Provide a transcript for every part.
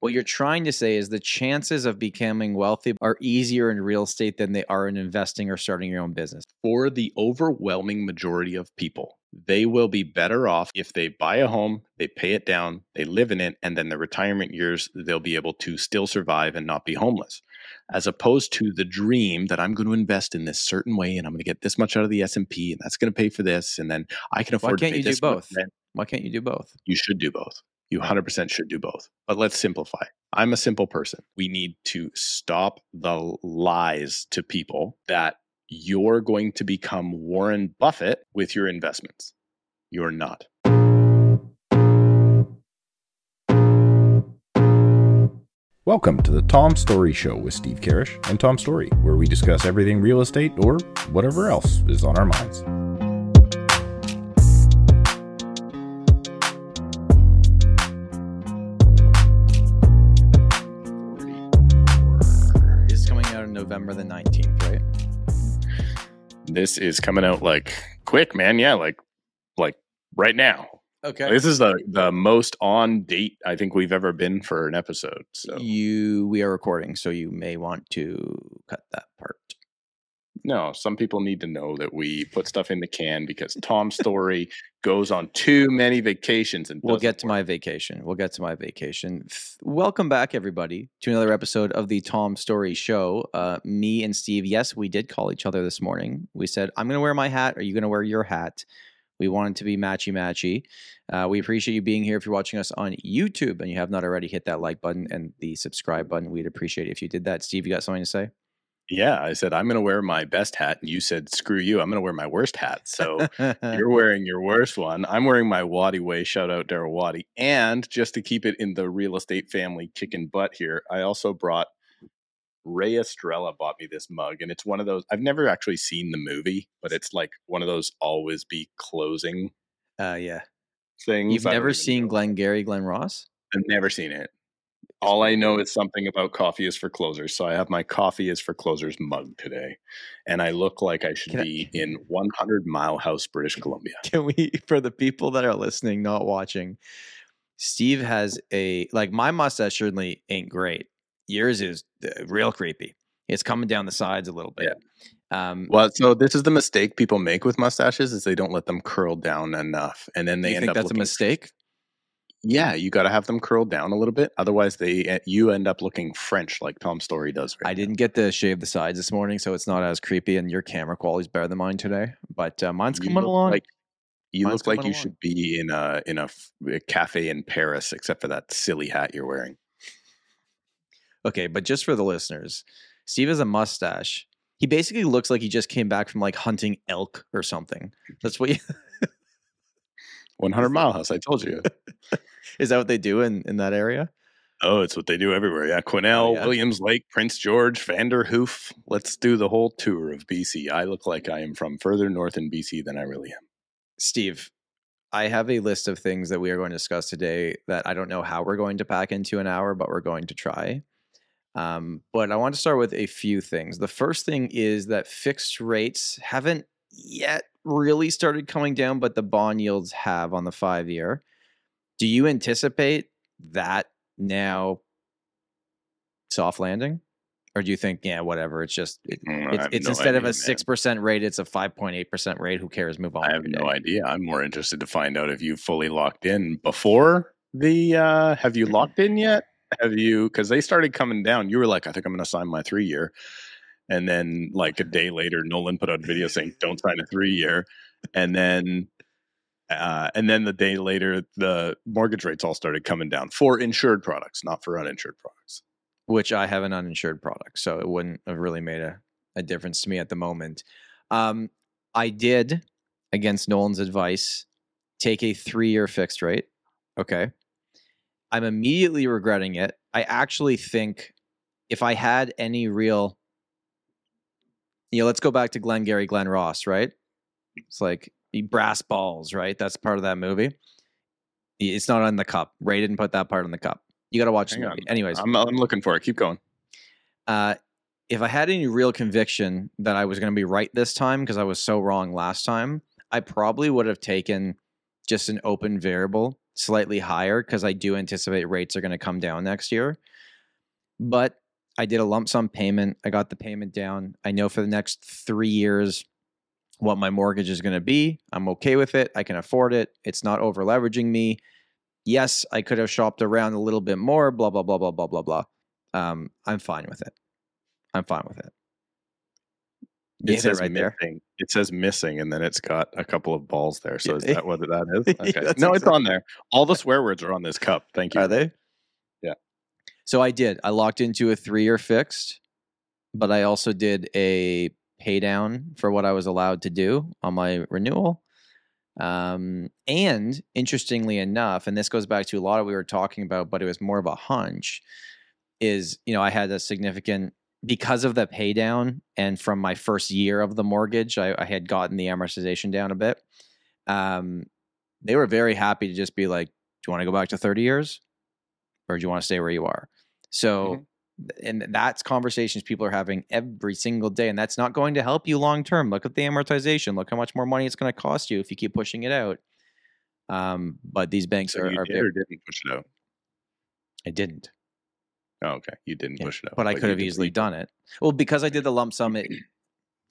What you're trying to say is the chances of becoming wealthy are easier in real estate than they are in investing or starting your own business. For the overwhelming majority of people, they will be better off if they buy a home, they pay it down, they live in it, and then the retirement years, they'll be able to still survive and not be homeless. As opposed to the dream that I'm going to invest in this certain way and I'm going to get this much out of the S&P and that's going to pay for this and then I can afford Why can't to you pay do this much both? Why can't you do both? You should do both. You 100% should do both. But let's simplify. I'm a simple person. We need to stop the lies to people that you're going to become Warren Buffett with your investments. You're not. Welcome to the Tom Storey Show with Steve Karrasch and Tom Storey, where we discuss everything real estate or whatever else is on our minds. This is coming out like quick, man. Yeah, like like right now. Okay. This is the the most on date I think we've ever been for an episode. So You we are recording, so you may want to cut that part. No, some people need to know that we put stuff in the can because Tom's Story goes on too many vacations and We'll get to work. my vacation. We'll get to my vacation. Welcome back, everybody, to another episode of the Tom Storey Show. Uh, me and Steve, yes, we did call each other this morning. We said, I'm going to wear my hat. Are you going to wear your hat? We wanted to be matchy matchy. Uh, we appreciate you being here. If you're watching us on YouTube and you have not already, hit that like button and the subscribe button. We'd appreciate it if you did that. Steve, you got something to say? Yeah, I said I'm going to wear my best hat, and you said screw you. I'm going to wear my worst hat. So you're wearing your worst one. I'm wearing my Waddy Way. Shout out Daryl Waddy. And just to keep it in the real estate family kicking butt here, I also brought Ray Estrella bought me this mug, and it's one of those. I've never actually seen the movie, but it's like one of those always be closing uh, yeah. things. You've never seen know. Glenn Gary, Glen Ross? I've never seen it. All I know is something about coffee is for closers. So I have my coffee is for closers mug today, and I look like I should I- be in 100 Mile House, British Columbia. can we for the people that are listening not watching steve has a like my mustache certainly ain't great yours is uh, real creepy it's coming down the sides a little bit um Well, so this is the mistake people make with mustaches is they don't let them curl down enough, and then they you end think up that's a mistake Yeah, you got to have them curled down a little bit, otherwise they eh, you end up looking French like Tom Storey does. Right i now. didn't get to shave the sides this morning so it's not as creepy and your camera quality's better than mine today but uh, mine's coming along Like, you Mine's look like you along. should be in a in a, a cafe in Paris, except for that silly hat you're wearing. okay but just for the listeners steve has a mustache he basically looks like he just came back from like hunting elk or something that's what you 100 Mile House. I told you. is that what they do in in that area Oh, it's what they do everywhere. Yeah, Quesnel, yeah. Williams Lake, Prince George, Vanderhoof. Let's do the whole tour of BC. I look like I am from further north in BC than I really am. Steve, I have a list of things that we are going to discuss today that I don't know how we're going to pack into an hour, but we're going to try. Um, but I want to start with a few things. The first thing is that fixed rates haven't yet really started coming down, but the bond yields have on the five year. Do you anticipate that now soft landing? Or do you think, yeah, whatever, it's just it, Mm, it's, it's no instead of a six percent rate, it's a five point eight percent rate. Who cares? Move on. I have no idea. I'm more interested to find out if you fully locked in before the. uh Have you locked in yet? Have you? Because they started coming down. You were like, I think I'm going to sign my three year, and then like a day later, Nolan put out a video saying, "Don't sign a three year," and then. Uh, and then the day later, the mortgage rates all started coming down for insured products, not for uninsured products. which I have an uninsured product, so it wouldn't have really made a, a difference to me at the moment. Um, I did, against Nolan's advice, take a three year fixed rate. Okay. I'm immediately regretting it. I actually think if I had any real, you know, let's go back to Glenn Gary, Glen Ross, right? It's like brass balls, right? That's part of that movie. It's not on the cup. Ray didn't put that part on the cup. You got to watch Hang the on. movie. Anyways, I'm, I'm looking for it. Keep going. uh, if I had any real conviction that I was going to be right this time because I was so wrong last time, I probably would have taken just an open variable slightly higher because I do anticipate rates are going to come down next year. But I did a lump sum payment. I got the payment down. I know for the next three years what my mortgage is going to be. I'm okay with it. I can afford it. It's not over leveraging me. Yes, I could have shopped around a little bit more, blah, blah, blah, blah, blah, blah, blah. Um, I'm fine with it. I'm fine with it. You It says right there. missing. It says missing, and then it's got a couple of balls there. So is that what that is? Okay. that's no, it's on there. All the swear words are on this cup. Thank you. Are they? Yeah. So I did. I locked into a three year fixed, but I also did a pay down for what I was allowed to do on my renewal. Um, and interestingly enough, and this goes back to a lot of we were talking about, but it was more of a hunch, is you know, I had a significant because of the pay down and from my first year of the mortgage, I, I had gotten the amortization down a bit. Um, they were very happy to just be like, Do you want to go back to 30 years? Or do you want to stay where you are? So and that's conversations people are having every single day and that's not going to help you long term. Look at the amortization. Look how much more money it's going to cost you if you keep pushing it out. Um, but these banks So are, you are did very, or didn't push it out? i didn't. Oh, okay. You didn't Yeah, push it out. but i could have easily done it. Well because i did the lump sum it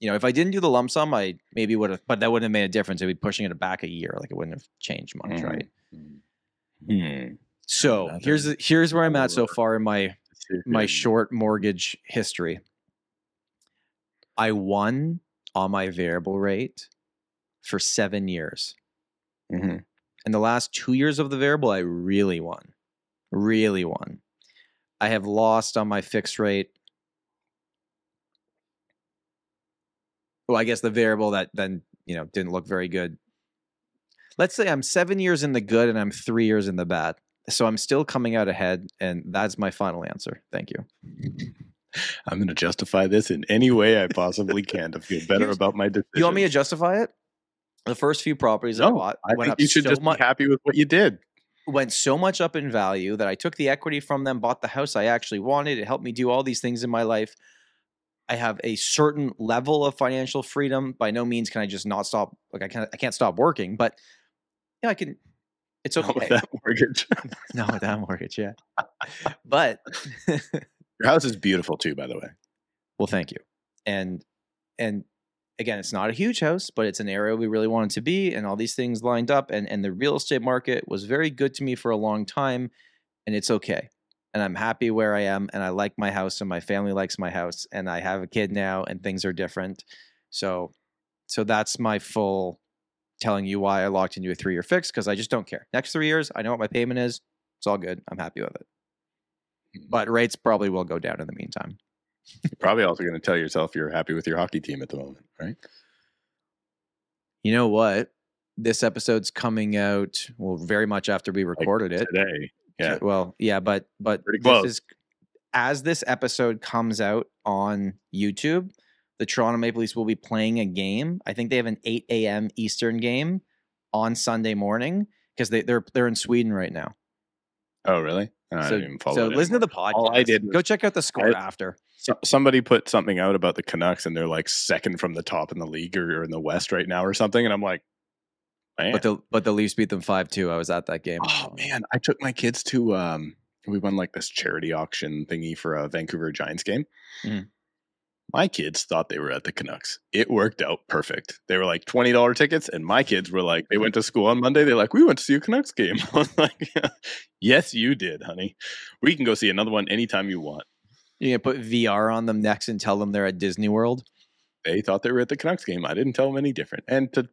you know if i didn't do the lump sum i maybe would have but that wouldn't have made a difference. It'd be pushing it back a year. Like it wouldn't have changed much Mhm. right Hmm. so Another here's here's where i'm at so far in my my short mortgage history. I won on my variable rate for seven years. Mhm. In the last two years of the variable, I really won. Really won. I have lost on my fixed rate. Well, I guess the variable that then, you know, didn't look very good. Let's say I'm seven years in the good and I'm three years in the bad. So I'm still coming out ahead, and that's my final answer. Thank you. I'm going to justify this in any way I possibly can to feel better about my decision. You want me to justify it? The first few properties I No, bought I went think you should so just much, be happy with what you did. went so much up in value that I took the equity from them, bought the house I actually wanted. It helped me do all these things in my life. I have a certain level of financial freedom. By no means can I just not stop. Like I can't, I can't stop working, but yeah, I can. It's Not with okay. that mortgage. no, with that mortgage, yeah. but Your house is beautiful too, by the way. Well, thank you. And and again, it's not a huge house, but it's an area we really wanted to be, and all these things lined up. And and the real estate market was very good to me for a long time, and it's okay. And I'm happy where I am, and I like my house, and my family likes my house, and I have a kid now, and things are different. So, so that's my full telling you why I locked into a three year fix because I just don't care. Next three years, I know what my payment is. It's all good. I'm happy with it. Hmm. But rates probably will go down in the meantime. You're probably also going to tell yourself you're happy with your hockey team at the moment, right? You know what? This episode's coming out well very much after we recorded it. Today. Yeah. Well, yeah, but but this is as this episode comes out on YouTube, the Toronto Maple Leafs will be playing a game. I think they have an 8 a.m. Eastern game on Sunday morning because they, they're they're in Sweden right now. Oh, really? I so didn't even follow so listen to the podcast. All I did was- Go check out the score I- after. So, somebody put something out about the Canucks and they're like second from the top in the league or, or in the West right now or something. And I'm like, man. But the but the Leafs beat them five two. I was at that game. oh, man. I took my kids to, um, we won like this charity auction thingy for a Vancouver Giants game. Mhm. My kids thought they were at the Canucks. It worked out perfect. They were like $20 tickets. And my kids were like, they went to school on Monday. They're like, we went to see a Canucks game. I was like, yes, you did, honey. We can go see another one anytime you want. You gonna put VR on them next and tell them they're at Disney World? they thought they were at the Canucks game. I didn't tell them any different. And to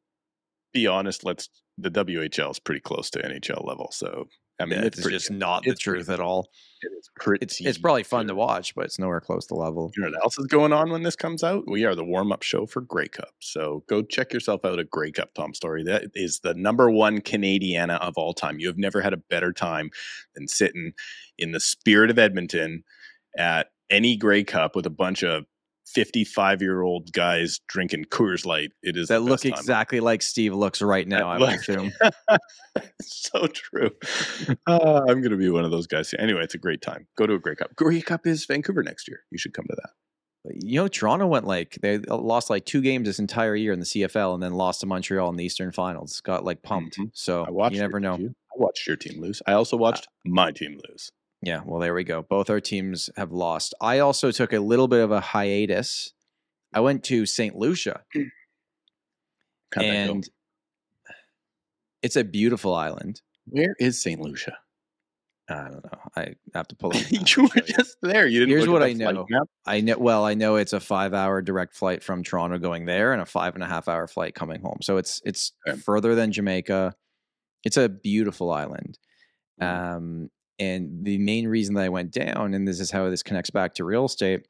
be honest, let's the WHL is pretty close to NHL level. So I mean, it's it's just good. not the It's pretty truth at all. It is pretty. It's it's probably fun to watch, but it's nowhere close to level. You know what else is going on when this comes out? We are the warm up show for Grey Cup. So go check yourself out at Grey Cup, Tom Storey. That is the number one Canadiana of all time. You have never had a better time than sitting in the spirit of Edmonton at any Grey Cup with a bunch of 55 year old guys drinking Coors Light. It is That look time. exactly like Steve looks right now. I look- assume. so true. Uh, I'm going to be one of those guys. Anyway, it's a great time. Go to a Grey Cup. Grey Cup is Vancouver next year. You should come to that. You know, Toronto went like they lost like two games this entire year in the CFL, and then lost to Montreal in the Eastern Finals. Got like pumped. Mhm. So I watched. you never it. know. You? I watched your team lose. I also watched my team lose. Yeah, well, there we go. Both our teams have lost. I also took a little bit of a hiatus. I went to St. Lucia, How'd and it's a beautiful island. where is St. Lucia? I don't know. I have to pull it. you were just there. You didn't. Here's what I know. map? I know. Well, I know it's a five-hour direct flight from Toronto going there, and a five and a half hour flight coming home. So it's it's Okay. further than Jamaica. It's a beautiful island. Mhm. Um, and the main reason that I went down, and this is how this connects back to real estate,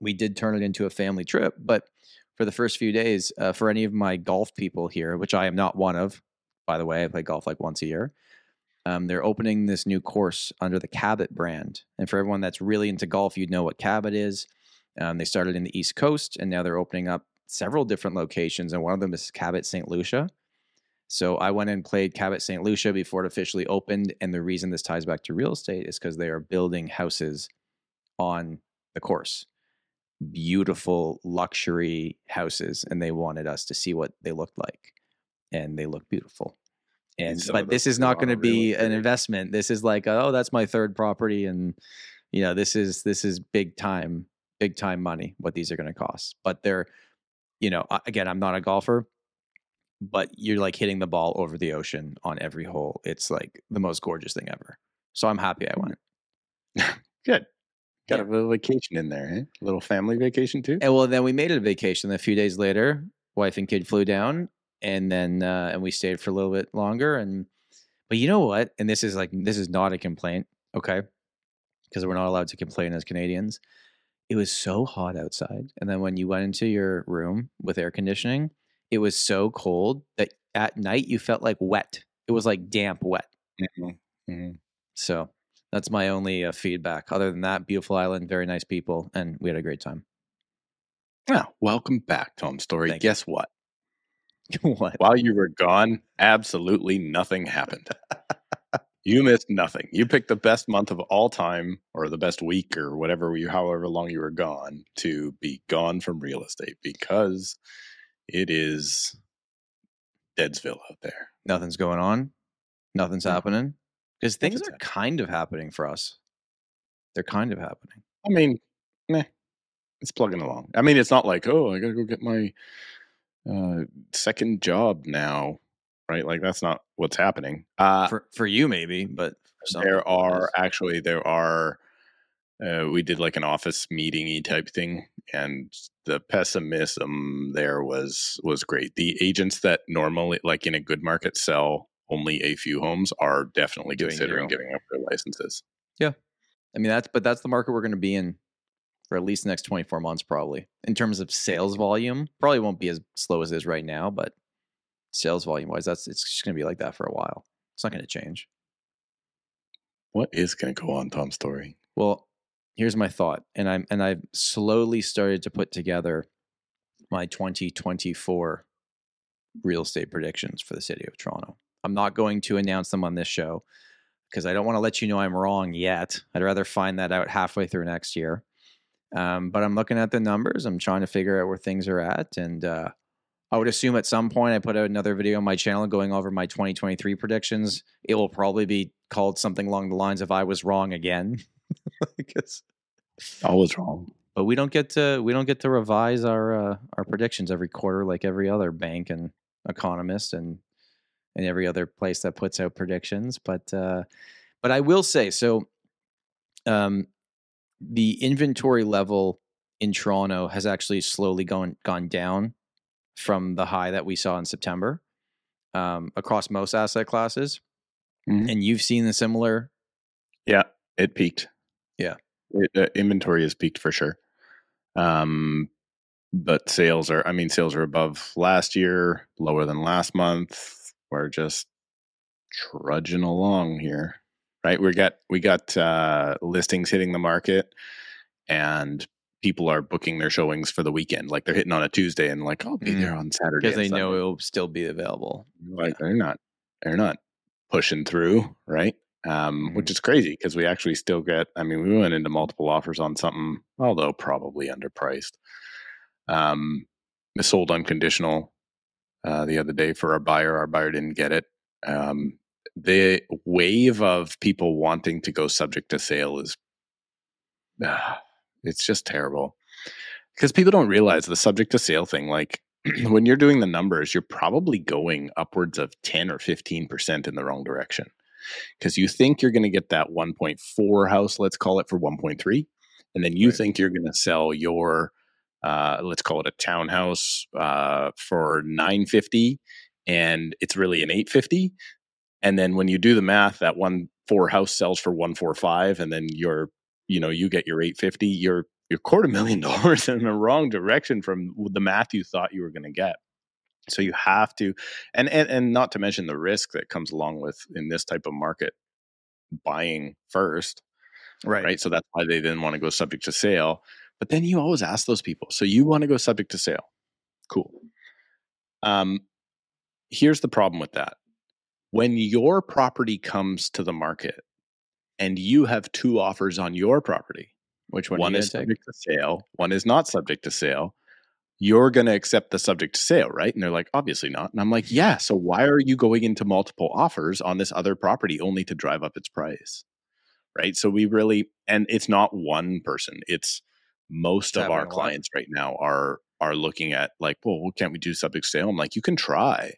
we did turn it into a family trip. But for the first few days, uh, for any of my golf people here, which I am not one of, by the way, I play golf like once a year. Um, they're opening this new course under the Cabot brand. And for everyone that's really into golf, you'd know what Cabot is. Um, they started in the East Coast, and now they're opening up several different locations, and one of them is Cabot St. Lucia. So I went and played Cabot St. Lucia before it officially opened. And the reason this ties back to real estate is because they are building houses on the course. Beautiful luxury houses. And they wanted us to see what they looked like. And they look beautiful. And but this is not going to be an investment. This is like, oh, that's my third property. And you know, this is this is big time, big time money, what these are going to cost. But they're, you know, again, I'm not a golfer, but you're like hitting the ball over the ocean on every hole. It's like the most gorgeous thing ever. So I'm happy I went. Good. Got Yeah. a little vacation in there, eh? A little family vacation too. And well, then we made it a vacation. A few days later, wife and kid flew down, and then uh, and we stayed for a little bit longer. And but you know what? And this is like this is not a complaint, okay? Because we're not allowed to complain as Canadians. It was so hot outside, and then when you went into your room with air conditioning, it was so cold that at night you felt like wet. It was like damp wet. Mhm. Mhm. So that's my only uh, feedback. Other than that, beautiful island, very nice people, and we had a great time. Well, welcome back, Tom Storey. Thank you. Guess what? what? While you were gone, absolutely nothing happened. you missed nothing. You picked the best month of all time, or the best week, or whatever you, however long you were gone, to be gone from real estate because it is Deadsville out there. nothing's going on, nothing's Mhm. happening because things Nothing's are happening. kind of happening for us. They're kind of happening. I mean, meh, it's plugging along. I mean, it's not like, oh, I got to go get my uh, second job now, right? Like that's not what's happening. Uh, for for you, maybe, but for some there are actually there are. Uh, we did like an office meeting type thing, and the pessimism there was was great. The agents that normally, like in a good market, sell only a few homes are definitely Doing considering zero. giving up their licenses. Yeah, I mean, that's but that's the market we're going to be in for at least the next twenty four months, probably in terms of sales volume. Probably won't be as slow as it is right now, but sales volume wise, that's it's just going to be like that for a while. It's not going to change. What is going to go on, Tom Storey? Well, here's my thought, and I'm and I've slowly started to put together my 2024 real estate predictions for the city of Toronto. I'm not going to announce them on this show because I don't want to let you know I'm wrong yet. I'd rather find that out halfway through next year. Um, but I'm looking at the numbers. I'm trying to figure out where things are at, and uh, I would assume at some point I put out another video on my channel going over my 2023 predictions. It will probably be called something along the lines of "I was wrong again," because Always wrong. but we don't get to we don't get to revise our uh, our predictions every quarter like every other bank and economist and and every other place that puts out predictions. But uh, but I will say so. Um, the inventory level in Toronto has actually slowly gone gone down from the high that we saw in September um, across most asset classes. Mhm. And you've seen the similar. Yeah, it peaked. Yeah. it, uh, inventory has peaked for sure. Um, but sales are, I mean, sales are above last year, lower than last month. We're just trudging along here, right? We got we got uh, listings hitting the market, and people are booking their showings for the weekend. Like they're hitting on a Tuesday and like, I'll be Mm. there on Saturday Because they know it'll still be available. like they're not they're not pushing through right um which is crazy because we actually still get i mean we went into multiple offers on something although probably underpriced. Um we sold unconditional uh the other day for our buyer our buyer didn't get it. Um the wave of people wanting to go subject to sale is ah, it's just terrible. Because people don't realize the subject to sale thing like when you're doing the numbers you're probably going upwards of 10 or 15% in the wrong direction because you think you're going to get that 1.4 house let's call it for 1.3 and then you Right. think you're going to sell your uh, let's call it a townhouse uh, for 950 and it's really an 850 and then when you do the math that one four house sells for 145 and then you're you know you get your 850 you're you're quarter million dollars in the wrong direction from the math you thought you were going to get so you have to and, and and not to mention the risk that comes along with in this type of market buying first right. So that's why they didn't want to go subject to sale. But then you always ask those people, so you want to go subject to sale. Cool. Um, here's the problem with that. When your property comes to the market and you have two offers on your property, Which one, one is subject to sale, one is not subject to sale, you're going to accept the subject to sale, right? And they're like, obviously not. And I'm like, yeah. So why are you going into multiple offers on this other property only to drive up its price? Right. So we really, and it's not one person, it's most of our clients right now are are looking at like, well, can't we do subject sale? I'm like, you can try,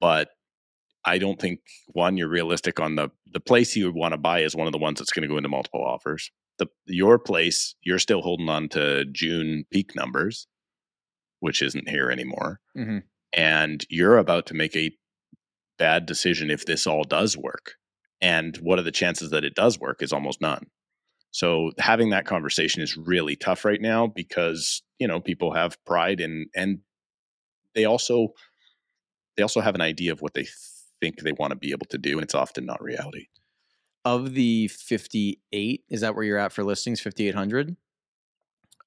but I don't think one, you're realistic on the the place you would want to buy is one of the ones that's going to go into multiple offers. The your place, you're still holding on to June peak numbers, which isn't here anymore, Mhm. and you're about to make a bad decision if this all does work. And what are the chances that it does work is almost none. So having that conversation is really tough right now because you know people have pride and and they also they also have an idea of what they think they want to be able to do, and it's often not reality. Of the 58, is that where you're at for listings? 5,800?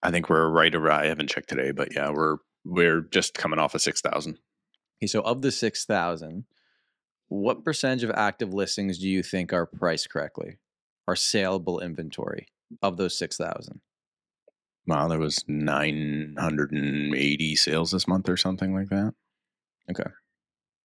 I think we're right around. I haven't checked today, but yeah, we're we're just coming off of six thousand. Okay, so of the 6,000, what percentage of active listings do you think are priced correctly? Are saleable inventory of those 6,000? Wow, there was nine hundred and eighty sales this month or something like that. Okay.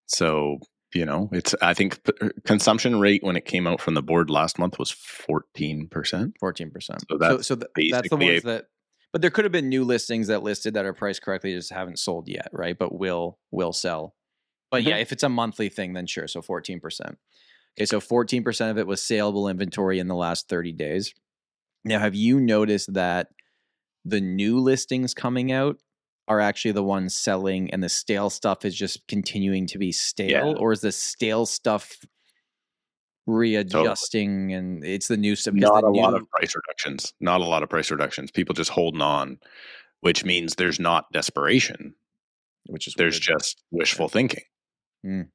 So you know, it's I think p- uh, consumption rate when it came out from the board last month was fourteen percent. 14%. So So, that's so, th- that's the basically a- ones that, but there could have been new listings that listed that are priced correctly, just haven't sold yet, right? But will will sell. But Mm-hmm. yeah, if it's a monthly thing, then sure. So 14%. Okay, so 14% of it was saleable inventory in the last 30 days. Now, have you noticed that the new listings coming out are actually the ones selling and the stale stuff is just continuing to be stale? Or is the stale stuff readjusting and it's the new stuff? Not a lot of price reductions. Not a lot of price reductions. People just holding on, which means there's not desperation. which is there's weird. just wishful thinking. Mm.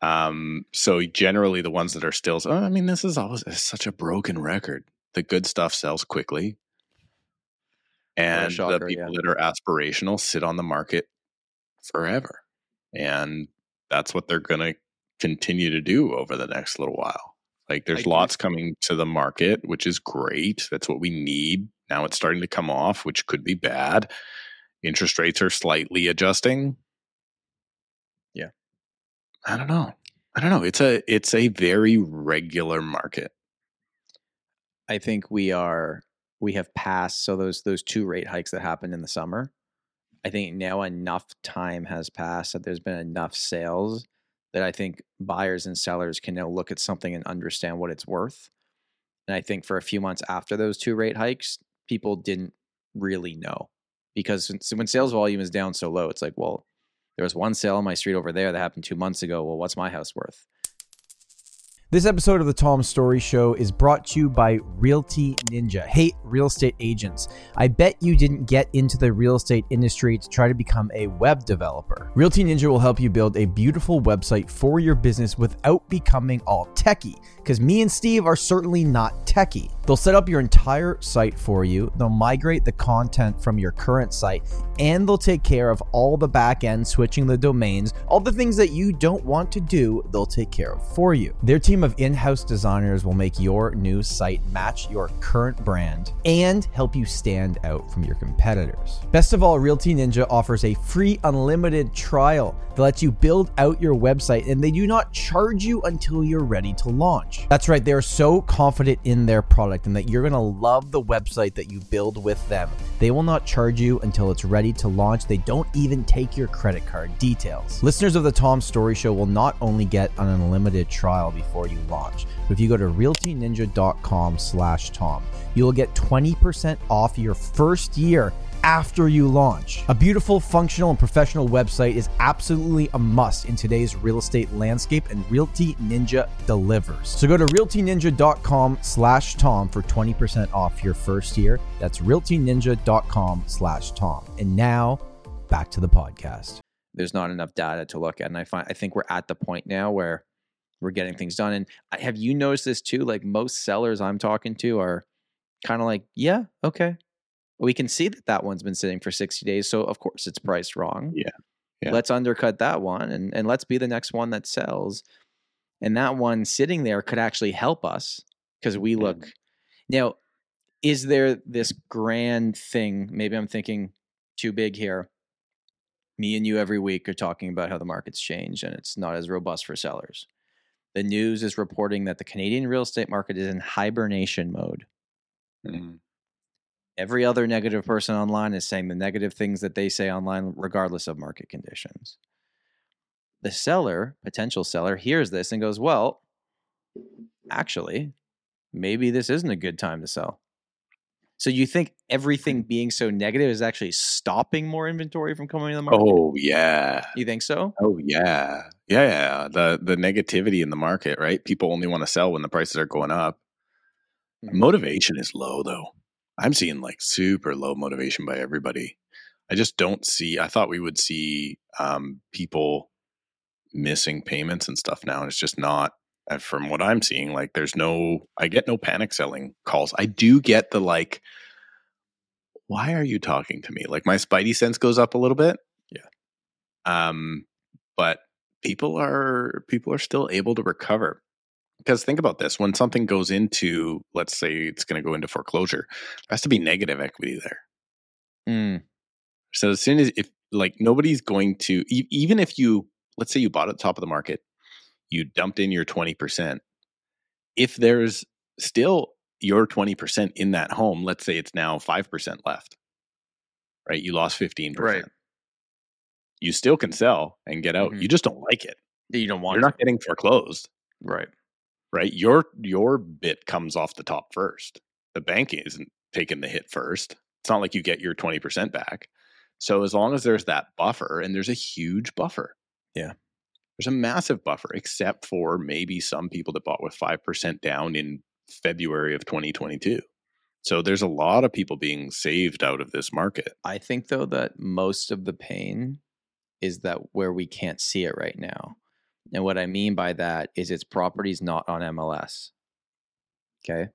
Um, so generally, the ones that are still, oh, I mean, this is always such a broken record. The good stuff sells quickly, and shocker, the people yeah. that are aspirational sit on the market forever, and that's what they're going to continue to do over the next little while. Like, there's lots coming to the market, which is great. That's what we need. Now it's starting to come off, which could be bad. Interest rates are slightly adjusting. Yeah. I don't know. I don't know. It's a it's a very regular market. I think we are we have passed so those those two rate hikes that happened in the summer. I think now enough time has passed that there's been enough sales that I think buyers and sellers can now look at something and understand what it's worth. And I think for a few months after those two rate hikes, people didn't really know because when- sales volume is down so low, it's like, well, there was one sale on my street over there that happened two months ago. Well, what's my house worth? This episode of the Tom Storey Show is brought to you by Realty Ninja. Hey, real estate agents, I bet you didn't get into the real estate industry to try to become a web developer. Realty Ninja will help you build a beautiful website for your business without becoming all techie, because me and Steve are certainly not techie. They'll set up your entire site for you, they'll migrate the content from your current site, and they'll take care of all the back end switching the domains, all the things that you don't want to do, they'll take care of for you. Their team of in house designers will make your new site match your current brand and help you stand out from your competitors. Best of all, Realty Ninja offers a free unlimited trial that lets you build out your website and they do not charge you until you're ready to launch. That's right, they are so confident in their product and that you're going to love the website that you build with them. They will not charge you until it's ready to launch. They don't even take your credit card details. Listeners of the Tom Storey Show will not only get an unlimited trial before you launch, but if you go to realtyninja.com slash Tom, you will get 20% off your first year after you launch. A beautiful, functional, and professional website is absolutely a must in today's real estate landscape, and Realty Ninja delivers. So go to realtyninja.com slash Tom for 20% off your first year. That's realtyninja.com slash Tom. And now back to the podcast. There's not enough data to look at. And I find I think we're at the point now where we're getting things done. And have you noticed this too? Like most sellers I'm talking to are kind of like, yeah, okay. We can see that that one's been sitting for 60 days. So of course it's priced wrong. Yeah. Yeah. Let's undercut that one and, and let's be the next one that sells. And that one sitting there could actually help us because we look now. Is there this grand thing? Maybe I'm thinking too big here. Me and you every week are talking about how the market's changed and it's not as robust for sellers. The news is reporting that the Canadian real estate market is in hibernation mode. Mhm. Every other negative person online is saying the negative things that they say online, regardless of market conditions. The seller, potential seller, hears this and goes, Well, actually, maybe this isn't a good time to sell. So you think everything being so negative is actually stopping more inventory from coming to the market? Oh yeah. You think so? Oh yeah. Yeah, yeah. The the negativity in the market, right? People only want to sell when the prices are going up. Mhm. Motivation is low though. I'm seeing like super low motivation by everybody. I just don't see I thought we would see um people missing payments and stuff now. And it's just not uh, from what I'm seeing, like there's no I get no panic selling calls. I do get the like why are you talking to me? Like my spidey sense goes up a little bit. Yeah. Um but people are people are still able to recover because think about this when something goes into let's say it's going to go into foreclosure there has to be negative equity there Mm, so as soon as if like nobody's going to e- even if you let's say you bought at the top of the market you dumped in your 20% if there's still your 20% in that home let's say it's now 5% left right you lost 15% Right. you still can sell and get out Mhm. you just don't like it you don't want you're not getting foreclosed right. Right? Your your bit comes off the top first. The bank isn't taking the hit first. It's not like you get your 20% back. So as long as there's that buffer, and there's a huge buffer. Yeah. There's a massive buffer, except for maybe some people that bought with 5% down in February of 2022. So there's a lot of people being saved out of this market. I think though that most of the pain is that where we can't see it right now. And what I mean by that is it's properties not on MLS. Okay.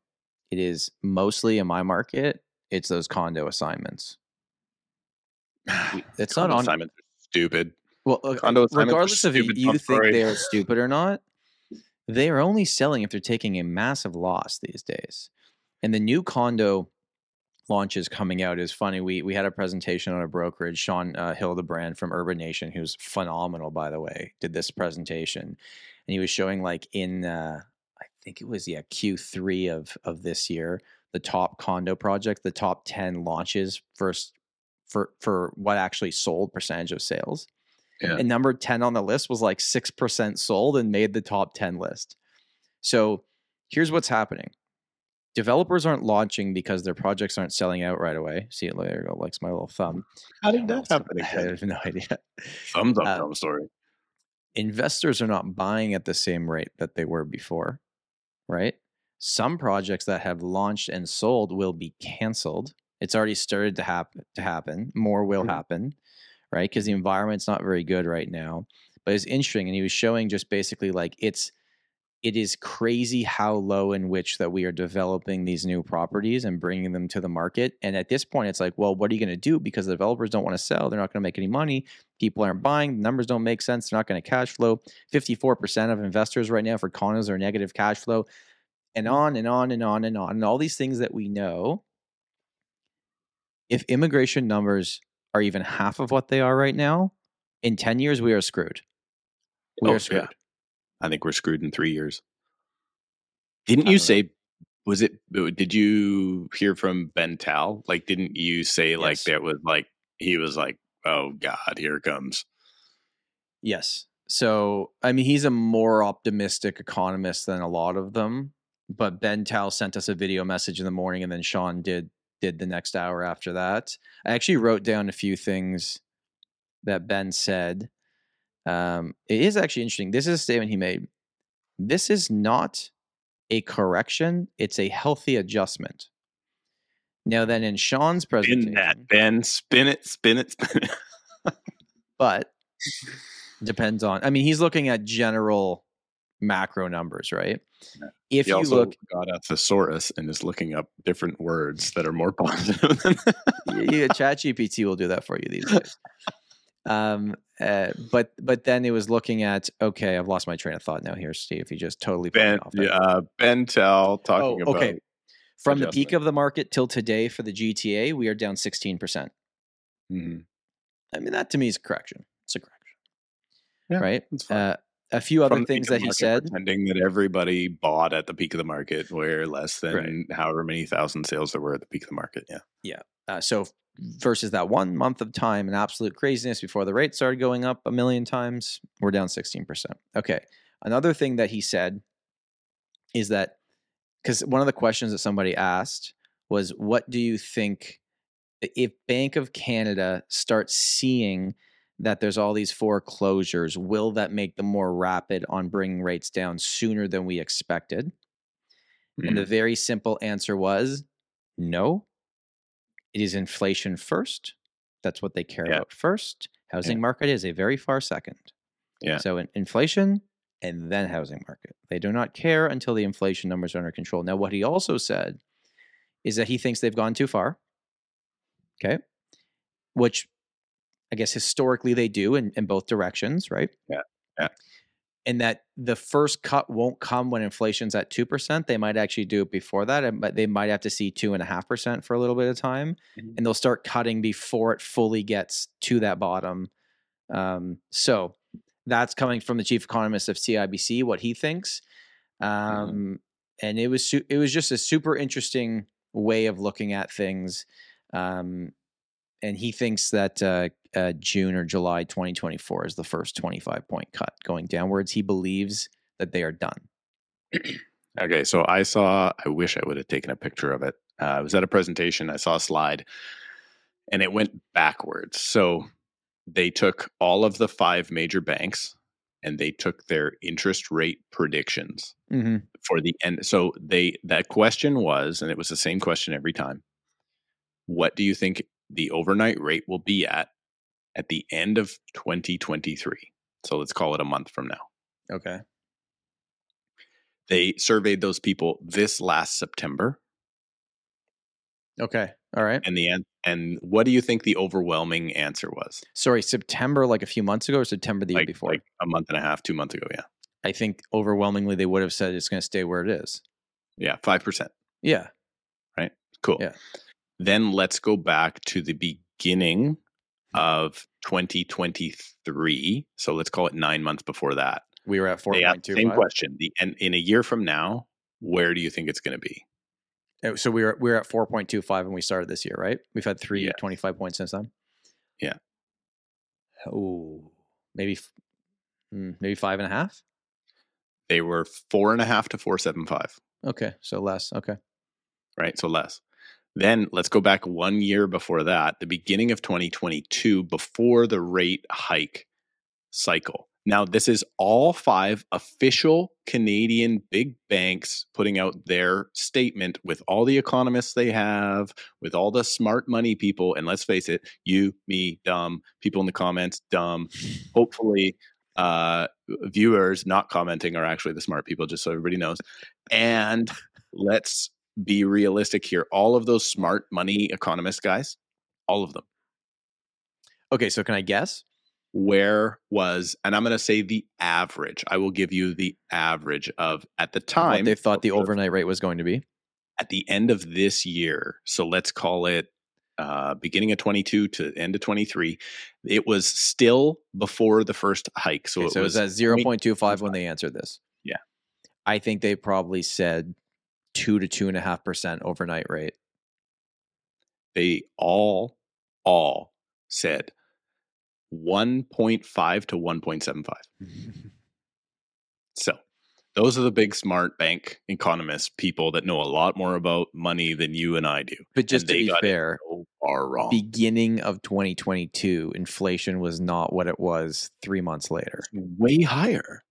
It is mostly in my market, it's those condo assignments. It's not on assignments are stupid. well condo assignments are regardless of if stupid, you think they're stupid or not, they are only selling if they're taking a massive loss these days. And the new condo launches coming out is funny. We we had a presentation on a brokerage. Shaun uh, Hildebrand from Urbanation, who's phenomenal, by the way, did this presentation, and he was showing like in uh, I think it was yeah Q three of of this year the top condo project, the top ten launches first for for what actually sold percentage of sales. Yeah. And number 10 on the list was like 6% sold and made the top 10 list. So here's what's happening. Developers aren't launching because their projects aren't selling out right away. See it there you go, likes my little thumb. How did that happen I again? have no idea. Thumbs up, Uh, Tom Storey. Investors are not buying at the same rate that they were before, right? Some projects that have launched and sold will be canceled. It's already started to happen to happen. More will Mhm. happen, right? Because the environment's not very good right now. But it's interesting, and he was showing just basically like it's it is crazy how low in which that we are developing these new properties and bringing them to the market. And at this point, it's like, well, what are you going to do? Because the developers don't want to sell. They're not going to make any money. People aren't buying. The numbers don't make sense. They're not going to cash flow. 54% of investors right now for condos are negative cash flow. And mm. on and on and on and on. And all these things that we know. If immigration numbers are even half of what they are right now, in 10 years, we are screwed. We Oh, are screwed. yeah. I think we're screwed in three years. Didn't you don't know. say? Was it? Did you hear from Ben Tal? Like, didn't you say like Yes. that was like he was like, oh God, here it comes. Yes. So, I mean, he's a more optimistic economist than a lot of them. But Ben Tal sent us a video message in the morning, and then Sean did did the next hour after that. I actually wrote down a few things that Ben said. Um, it is actually interesting. This is a statement he made. This is not a correction; it's a healthy adjustment. Now, then, in Sean's presentation, Spin that, Ben. Spin it, spin it, spin it. but depends on i mean he's looking at general macro numbers right Yeah. if he you look got a thesaurus and is looking up different words that are more positive than yeah, chat gpt will do that for you these days um uh, but but then it was looking at okay i've lost my train of thought now here steve you just totally Ben. off there. Uh, Ben Tal talking Oh, about. okay. from the peak of the market till today for the gta we are down 16% Mhm. i mean that to me is a correction it's a correction Yeah, right uh, a few other From things that he said pretending that everybody bought at the peak of the market, where less than Right. however many thousand sales there were at the peak of the market. Yeah, Yeah, Uh, so versus that one month of time and absolute craziness before the rate started going up a million times, we're down 16%. Okay. Another thing that he said is that because one of the questions that somebody asked was, What do you think if Bank of Canada starts seeing that there's all these foreclosures, will that make them more rapid on bringing rates down sooner than we expected? And the very simple answer was no. It is inflation first. That's what they care Yeah. about first. Housing market is a very far second. Yeah. So in inflation and then housing market. They do not care until the inflation numbers are under control. Now, what he also said is that he thinks they've gone too far. Okay. Which I guess historically they do in, in both directions, right? Yeah, yeah. And that the first cut won't come when inflation's at 2%. They might actually do it before that, but they might have to see 2.5% for a little bit of time. Mhm. And they'll start cutting before it fully gets to that bottom. Um, so that's coming from the chief economist of CIBC, what he thinks. Um, And it was su- it was just a super interesting way of looking at things. Um, and he thinks that uh, uh, June or July 2024 is the first 25 point cut going downwards. He believes that they are done. Okay, so I saw. I wish I would have taken a picture of it. Uh, I was at a presentation. I saw a slide, and it went backwards. So they took all of the five major banks, and they took their interest rate predictions Mm-hmm. for the end. So they that question was, and it was the same question every time. What do you think the overnight rate will be at at the end of 2023? So let's call it a month from now. Okay. They surveyed those people this last September, Okay. All right. and the an- and what do you think the overwhelming answer was? Sorry, September, like a few months ago, or September the year before? like a month and a half, two months ago. Yeah, I think overwhelmingly they would have said it's going to stay where it is. yeah, five percent. Yeah. Right? Cool. Yeah. Then let's go back to the beginning of 2023. So let's call it nine months before that. We were at They asked the 4.25. same question. The and in a year from now, where do you think it's going to be? Uh, So we were we were at 4.25 when we started this year, right? We've had three Yeah. 25 points since then. Yeah. Oh, maybe mm, maybe five and a half. They were four and a half to four seven five. Okay, so less. Okay. right? So less. Then let's go back one year before that, the beginning of 2022, before the rate hike cycle. Now, this is all five official Canadian big banks putting out their statement with all the economists they have, with all the smart money people. And let's face it, you, me, dumb, people in the comments, dumb. Hopefully, uh, viewers not commenting are actually the smart people, just so everybody knows. And let's be realistic here. All of those smart money economist guys, all of them, Okay, so can I guess? where was, and I'm going to say the average. I will give you the average of at the What time they thought the overnight rate was going to be? at the end of this year. So let's call it uh, beginning of 22 to end of 23. It was still before the first hike. So Okay, it so it was was at zero point two five when they answered this. Yeah. I think they probably said two to two and a half percent overnight rate. they all all said 1.5 to 1.75 so those are the big smart bank economists people that know a lot more about money than you and i do But just And to be fair, so far wrong beginning of 2022, inflation was not what it was three months later. way higher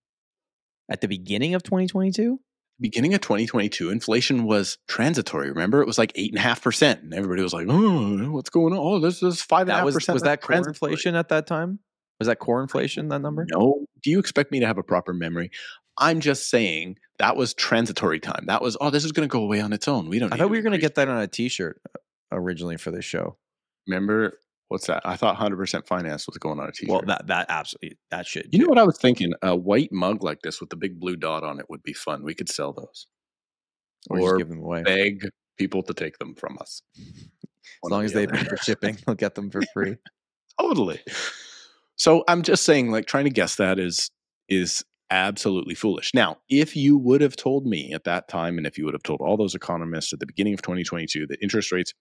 At the beginning of 2022, beginning of 2022 inflation was transitory remember it was like 8.5% and everybody was like oh what's going on oh this is 5.5% was was that core inflation at that time? Was that core inflation that number? No. Do you expect me to have a proper memory? I'm just saying that was transitory time. That was, oh, this is going to go away on its own. We don't. I need thought we were going to get that on a T-shirt uh, originally for this show. Remember what's that? I thought 100% finance was going on a t-shirt. Well, that that absolutely that should. you know what I was thinking? A white mug like this with the big blue dot on it would be fun. We could sell those Or, or give them away. beg people to take them from us. As long as they pay for shipping, they'll get them for free. totally. So I'm just saying, like, trying to guess that is is absolutely foolish. Now, if you would have told me at that time, and if you would have told all those economists at the beginning of 2022 that interest rates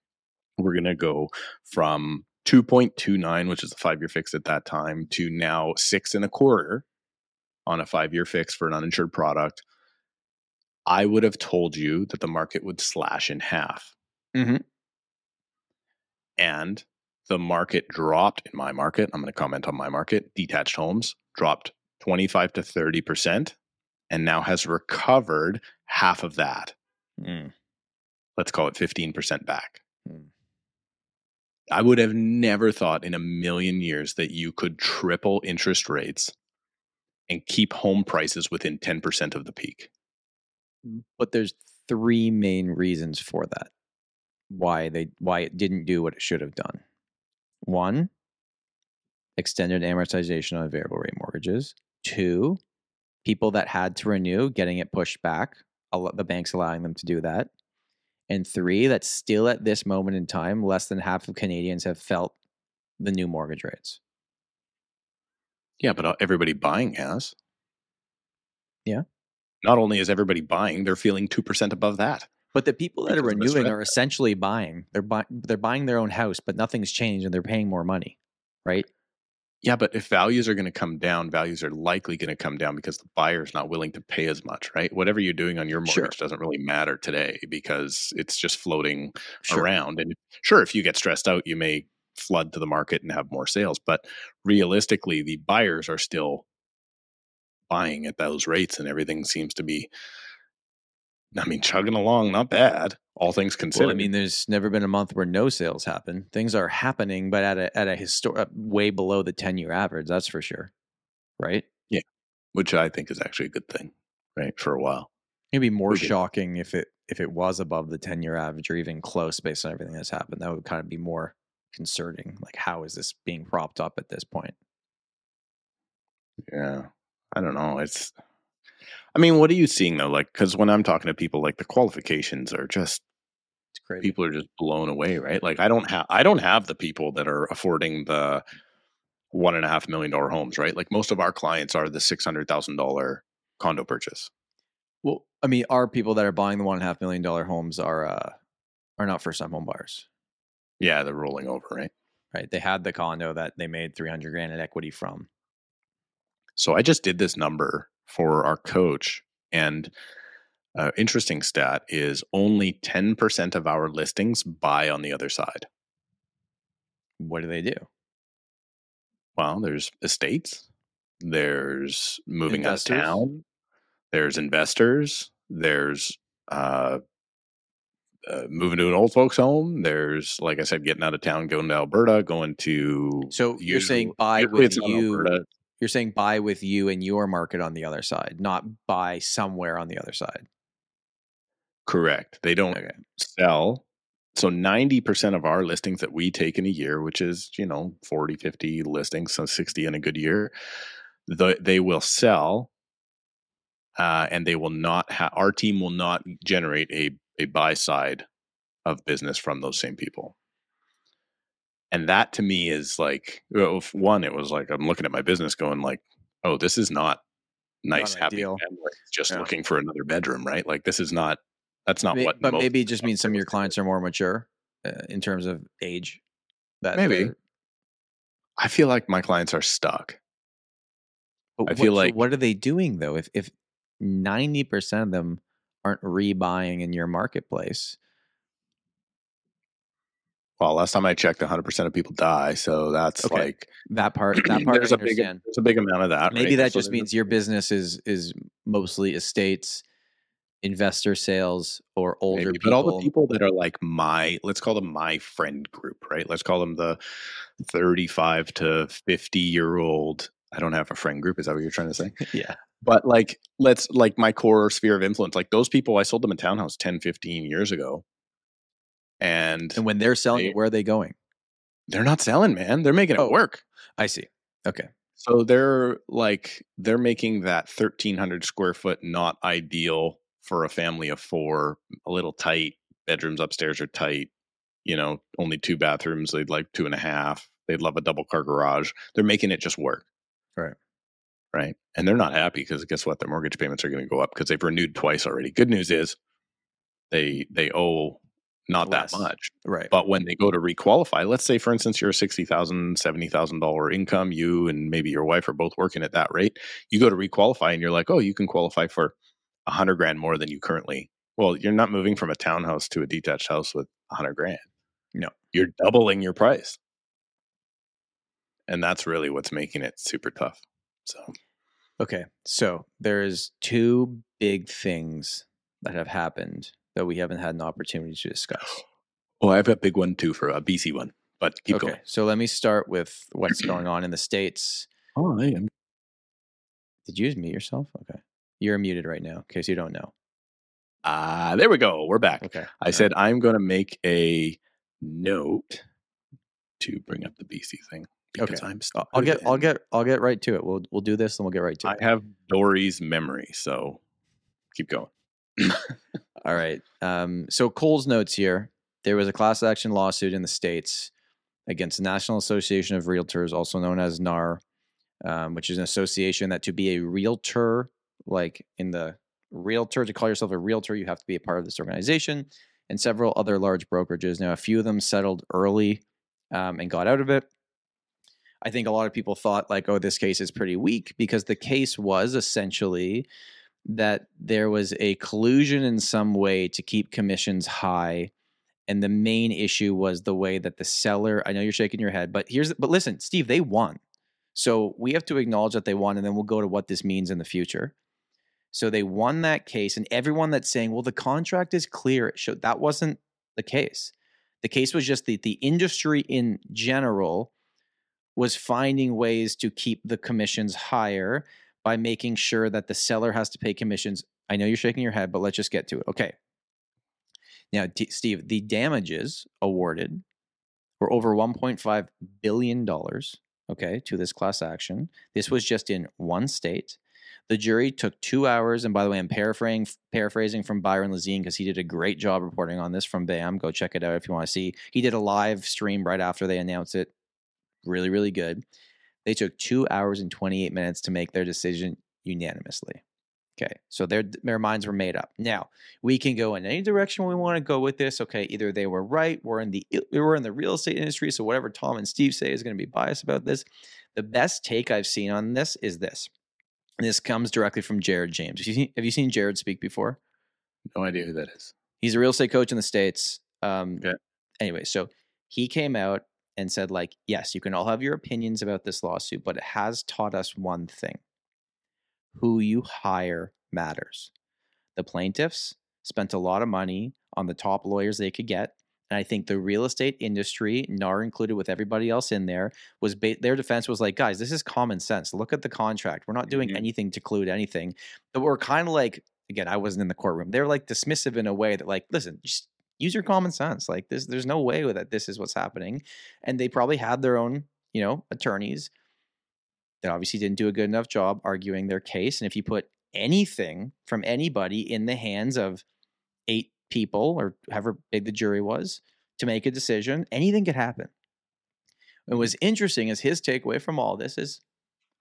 were going to go from 2.29, which is the five year fix at that time, to now six and a quarter on a five year fix for an uninsured product, I would have told you that the market would slash in half. Mhm. And the market dropped in my market. I'm going to comment on my market. Detached homes dropped 25 to 30% and now has recovered half of that. Mm. Let's call it 15% back. Hmm. I would have never thought in a million years that you could triple interest rates and keep home prices within 10% of the peak. Mm, but there's three main reasons for that. Why they why it didn't do what it should have done. One, extended amortization on variable rate mortgages. Two, people that had to renew getting it pushed back, the banks allowing them to do that. And three, that still at this moment in time, less than half of Canadians have felt the new mortgage rates. Yeah, but uh, everybody buying has. Yeah. Not only is everybody buying, they're feeling 2% above that. But the people that are Because this renewing are essentially buying. They're buying. They're buying their own house, but nothing's changed, and they're paying more money, right? Yeah, but if values are going to come down, values are likely going to come down because the buyer's not willing to pay as much, right? Whatever you're doing on your Sure. mortgage doesn't really matter today because it's just floating Sure. around. And sure, if you get stressed out, you may flood to the market and have more sales. But realistically, the buyers are still buying at those rates, and everything seems to be, I mean, chugging along, not bad, all things considered. Well, I mean, there's never been a month where no sales happen. Things are happening, but at a at a historic uh, way below the ten year average. That's for sure, right? Yeah, which I think is actually a good thing, right? For a while. It'd be more shocking if it if it was above the ten year average or even close based on everything that's happened. That would kind of be more concerning. Like, how is this being propped up at this point? Yeah. I don't know. It's, I mean, what are you seeing though? Like, because when I'm talking to people, like the qualifications are just, It's crazy. people are just blown away, right? Like, I don't have, I don't have the people that are affording the one and a half million dollar homes, right? Like, most of our clients are the $600,000 condo purchase. Well, I mean, our people that are buying the one and a half million dollar homes are uh are not first time home buyers, Yeah. They're rolling over, right? right? They had the condo that they made three hundred grand in equity from. So I just did this number for our coach, and uh, interesting stat is only 10% of our listings buy on the other side. What do they do? Well, there's estates, there's moving Investors? out of town, there's investors, there's uh, uh, moving to an old folks' home. There's, like I said, getting out of town, going to Alberta, going to. So you're saying buy with you Alberta. You're saying buy with you in your market on the other side, not buy somewhere on the other side. Correct. They don't Okay. sell. So 90% of our listings that we take in a year, which is, you know, 40, 50 listings, so 60 in a good year, the, they will sell uh, and they will not have, our team will not generate a, a buy side of business from those same people. And that to me is like, one, it was like, I'm looking at my business going like, oh, this is not nice, happy ideal. families just Yeah. looking for another bedroom, right? Like this is not, that's not May- what, but maybe it just means some of your clients are more mature uh, in terms of age. That Maybe. I feel like my clients are stuck. But I what- feel so like- what are they doing though? If if ninety percent of them aren't rebuying in your marketplace, Well, last time I checked, 100% of people die. So that's Okay. like that part that part there's I a big there's a big amount of that. Maybe right? that So just means your business is is mostly estates, investor sales, or older maybe, people. but all the people that are like my let's call them my friend group, right? Let's call them the 35 to 50 year old. I don't have a friend group. Is that what you're trying to say? yeah, But like let's like my core sphere of influence, like those people I sold them a townhouse 10, 15 years ago. And, and when they're selling, They- it, where are they going? they're not selling, man. They're making it Oh. work. I see. Okay, So they're like they're making that 1300 square foot not ideal for a family of four, a little tight. Bedrooms upstairs are tight. You know, only two bathrooms. They'd like two and a half. They'd love a double car garage. They're making it just work. Right. Right. And they're not happy because guess what? Their mortgage payments are going to go up because they've renewed twice already. Good news is they they owe not Less. that much. right. But when they go to requalify, let's say, for instance, you're a $60,000, $70,000 income, you and maybe your wife are both working at that rate. You go to requalify and you're like, oh, you can qualify for a hundred grand more than you currently. Well, you're not moving from a townhouse to a detached house with a hundred grand. No. You're doubling your price. And that's really what's making it super tough. So, Okay, so there's two big things that have happened that we haven't had an opportunity to discuss. oh, I have a big one too for a BC one, but keep okay, going. so let me start with what's going on in the states. Oh, I am. Did you just mute yourself? Okay, you're muted right now, in case you don't know. Ah, there we go. We're back. Okay, I said I'm going to make a note to bring up the BC thing because Okay. I'm. I'll- I'll get, I'll get, I'll get right to it. We'll, we'll do this and we'll get right to I it. I have Dory's memory, so keep going. All right. Um, so Cole's notes here. There was a class action lawsuit in the states against the National Association of Realtors, also known as NAR, um, which is an association that to be a realtor, like in the realtor, to call yourself a realtor, you have to be a part of this organization, and several other large brokerages. Now, a few of them settled early um, and got out of it. I think a lot of people thought, like, oh, this case is pretty weak because the case was essentially that there was a collusion in some way to keep commissions high and the main issue was the way that the seller i know you're shaking your head but here's but listen steve they won. So we have to acknowledge that they won and then we'll go to what this means in the future. So they won that case and everyone that's saying well the contract is clear it showed that wasn't the case. The case was just that the industry in general was finding ways to keep the commissions higher by making sure that the seller has to pay commissions. I know you're shaking your head, but let's just get to it. Okay. Now, T- Steve, the damages awarded were over $1.5 billion, okay, to this class action. This was just in one state. The jury took two hours. And by the way, I'm paraphrasing, paraphrasing from Byron Lazine because he did a great job reporting on this from BAM. Go check it out if you want to see. He did a live stream right after they announced it. Really, really good. They took two hours and 28 minutes to make their decision unanimously. Okay, so their their minds were made up. Now we can go in any direction we want to go with this. Okay, either they were right, we're in the we're in the real estate industry, so whatever Tom and Steve say is going to be biased about this. The best take I've seen on this is this. And this comes directly from Jared James. Have you seen, have you seen Jared speak before? No idea who that is. He's a real estate coach in the states. Um, Okay. Anyway, so he came out and said, like, yes, you can all have your opinions about this lawsuit, but it has taught us one thing: who you hire matters. The plaintiffs spent a lot of money on the top lawyers they could get, And I think the real estate industry, NAR included with everybody else in there, was ba- their defense was like, guys, this is common sense. Look at the contract. We're not doing Mhm. anything to collude anything. But we're kind of like, again, I wasn't in the courtroom. They're like dismissive in a way that, like, listen, just use your common sense. Like this, there's no way that this is what's happening. And they probably had their own, you know, attorneys that obviously didn't do a good enough job arguing their case. And if you put anything from anybody in the hands of eight people or however big the jury was to make a decision, anything could happen. What was interesting is his takeaway from all this is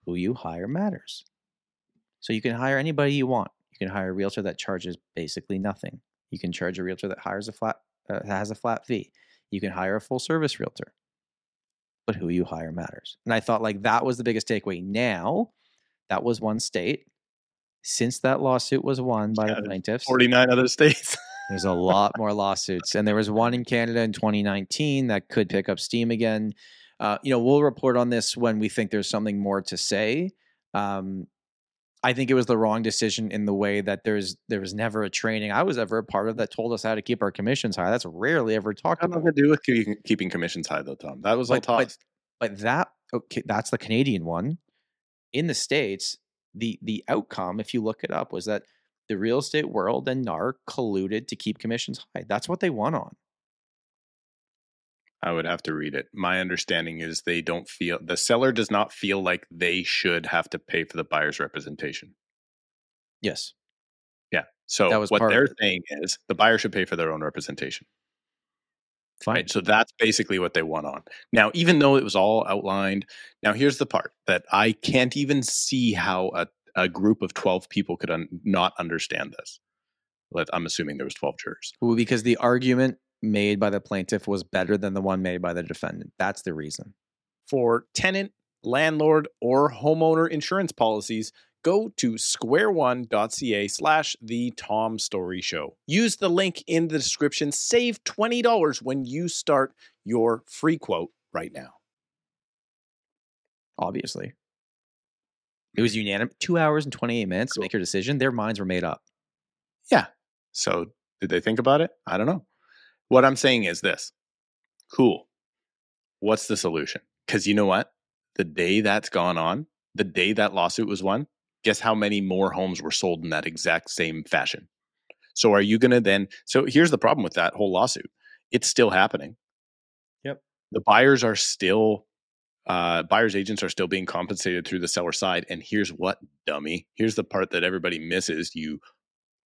who you hire matters. So you can hire anybody you want. You can hire a realtor that charges basically nothing. You can charge a realtor that hires a flat uh, has a flat fee. You can hire a full service realtor. But who you hire matters. And I thought like that was the biggest takeaway. Now, that was one state. Since that lawsuit was won by Yeah, the plaintiffs, 49 other states. there's a lot more lawsuits, and there was one in Canada in 2019 that could pick up steam again. Uh, you know, we'll report on this when we think there's something more to say. Um, I think it was the wrong decision in the way that there's there was never a training I was ever a part of that told us how to keep our commissions high. That's rarely ever talked about. nothing to do with keeping, keeping commissions high, though, Tom. That was all But- but- But that okay, that's the Canadian one. In the states, the the outcome, if you look it up, was that the real estate world and NAR colluded to keep commissions high. That's what they won on. I would have to read it. My understanding is they don't feel the seller does not feel like they should have to pay for the buyer's representation. Yes. Yeah. So That was what they're saying is the buyer should pay for their own representation. Fine. Right. So that's basically what they want on. Now, even though it was all outlined, now here's the part that I can't even see how a, a group of 12 people could un- not understand this. I'm assuming there was 12 jurors. Well, because the argument made by the plaintiff was better than the one made by the defendant. That's the reason. For tenant, landlord, or homeowner insurance policies, go to squareone.ca slash the Tom Storey Show. Use the link in the description. Save $20 when you start your free quote right now. Obviously. It was unanimous. Two hours and 28 minutes to make your decision. Their minds were made up. Yeah. So did they think about it? I don't know. What I'm saying is this cool. What's the solution? Because you know what? The day that's gone on, the day that lawsuit was won, guess how many more homes were sold in that exact same fashion? So are you going to then? So here's the problem with that whole lawsuit it's still happening. Yep. The buyers are still, uh, buyers agents are still being compensated through the seller side. And here's what, dummy. Here's the part that everybody misses, you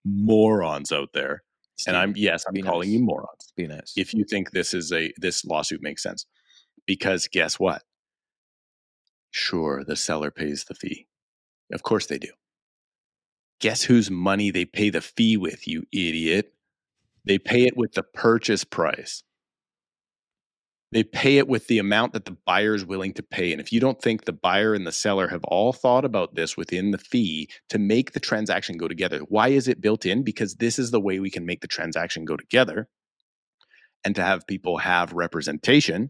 morons out there. And I'm, yes, I'm calling nice. you morons. Be nice. if you think this is a this lawsuit makes sense. Because guess what? Sure the seller pays the fee. Of course they do. Guess whose money they pay the fee with you idiot? They pay it with the purchase price they pay it with the amount that the buyer is willing to pay and if you don't think the buyer and the seller have all thought about this within the fee to make the transaction go together why is it built in because this is the way we can make the transaction go together and to have people have representation,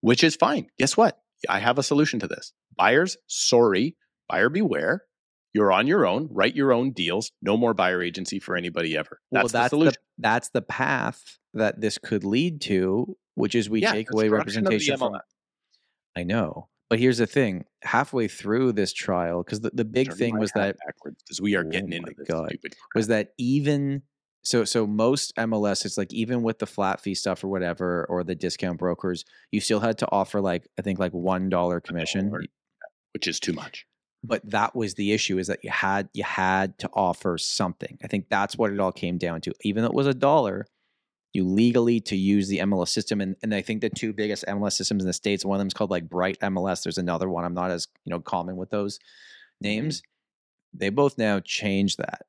which is fine. Guess what? I have a solution to this. Buyers, sorry, buyer beware. You're on your own. Write your own deals. No more buyer agency for anybody ever. well, That's, that's the the, solution. that's the path that this could lead to, which is we Yeah, take away destruction of the representation from. I know, but here's the thing: halfway through this trial, because the, the big Turning thing was that backwards because we are Oh getting into my this God. was that even so so most MLS it's like even with the flat fee stuff or whatever or the discount brokers you still had to offer like I think like one dollar commission which is too much. but that was the issue is that you had you had to offer something I think that's what it all came down to even though it was a dollar you legally to use the MLS system and, and I think the two biggest MLS systems in the states one of them is called like Bright MLS there's another one I'm not as you know common with those names. They both now change that.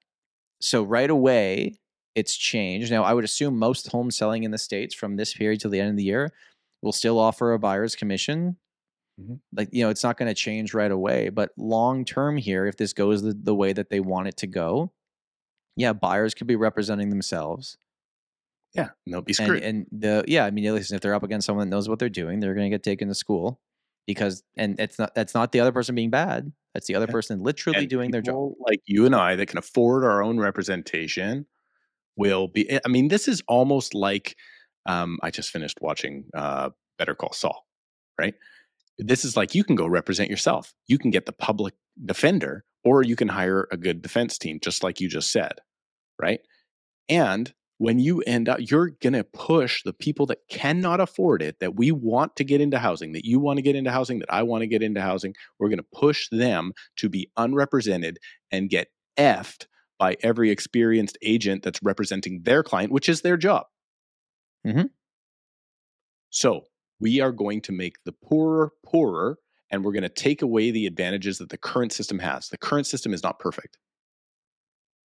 So right away it's changed. Now I would assume most homes selling in the states from this period to the end of the year will still offer a buyer's commission. Mhm. like you know it's not going to change right away but long term here if this goes the, the way that they want it to go yeah buyers could be representing themselves Yeah, and they'll be and, screwed. and the yeah i mean listen if they're up against someone that knows what they're doing they're going to get taken to school because and it's not that's not the other person being bad that's the other Yeah. person literally And doing their job Like you and I that can afford our own representation will be. I mean, this is almost like um, I just finished watching uh, Better Call Saul, right? This is like you can go represent yourself. You can get the public defender, or you can hire a good defense team, just like you just said, right? And when you end up, you're going to push the people that cannot afford it, that we want to get into housing, that you want to get into housing, that I want to get into housing. We're going to push them to be unrepresented and get effed by every experienced agent that's representing their client, which is their job. Mhm. So we are going to make the poorer poorer, and we're going to take away the advantages that the current system has. The current system is not perfect.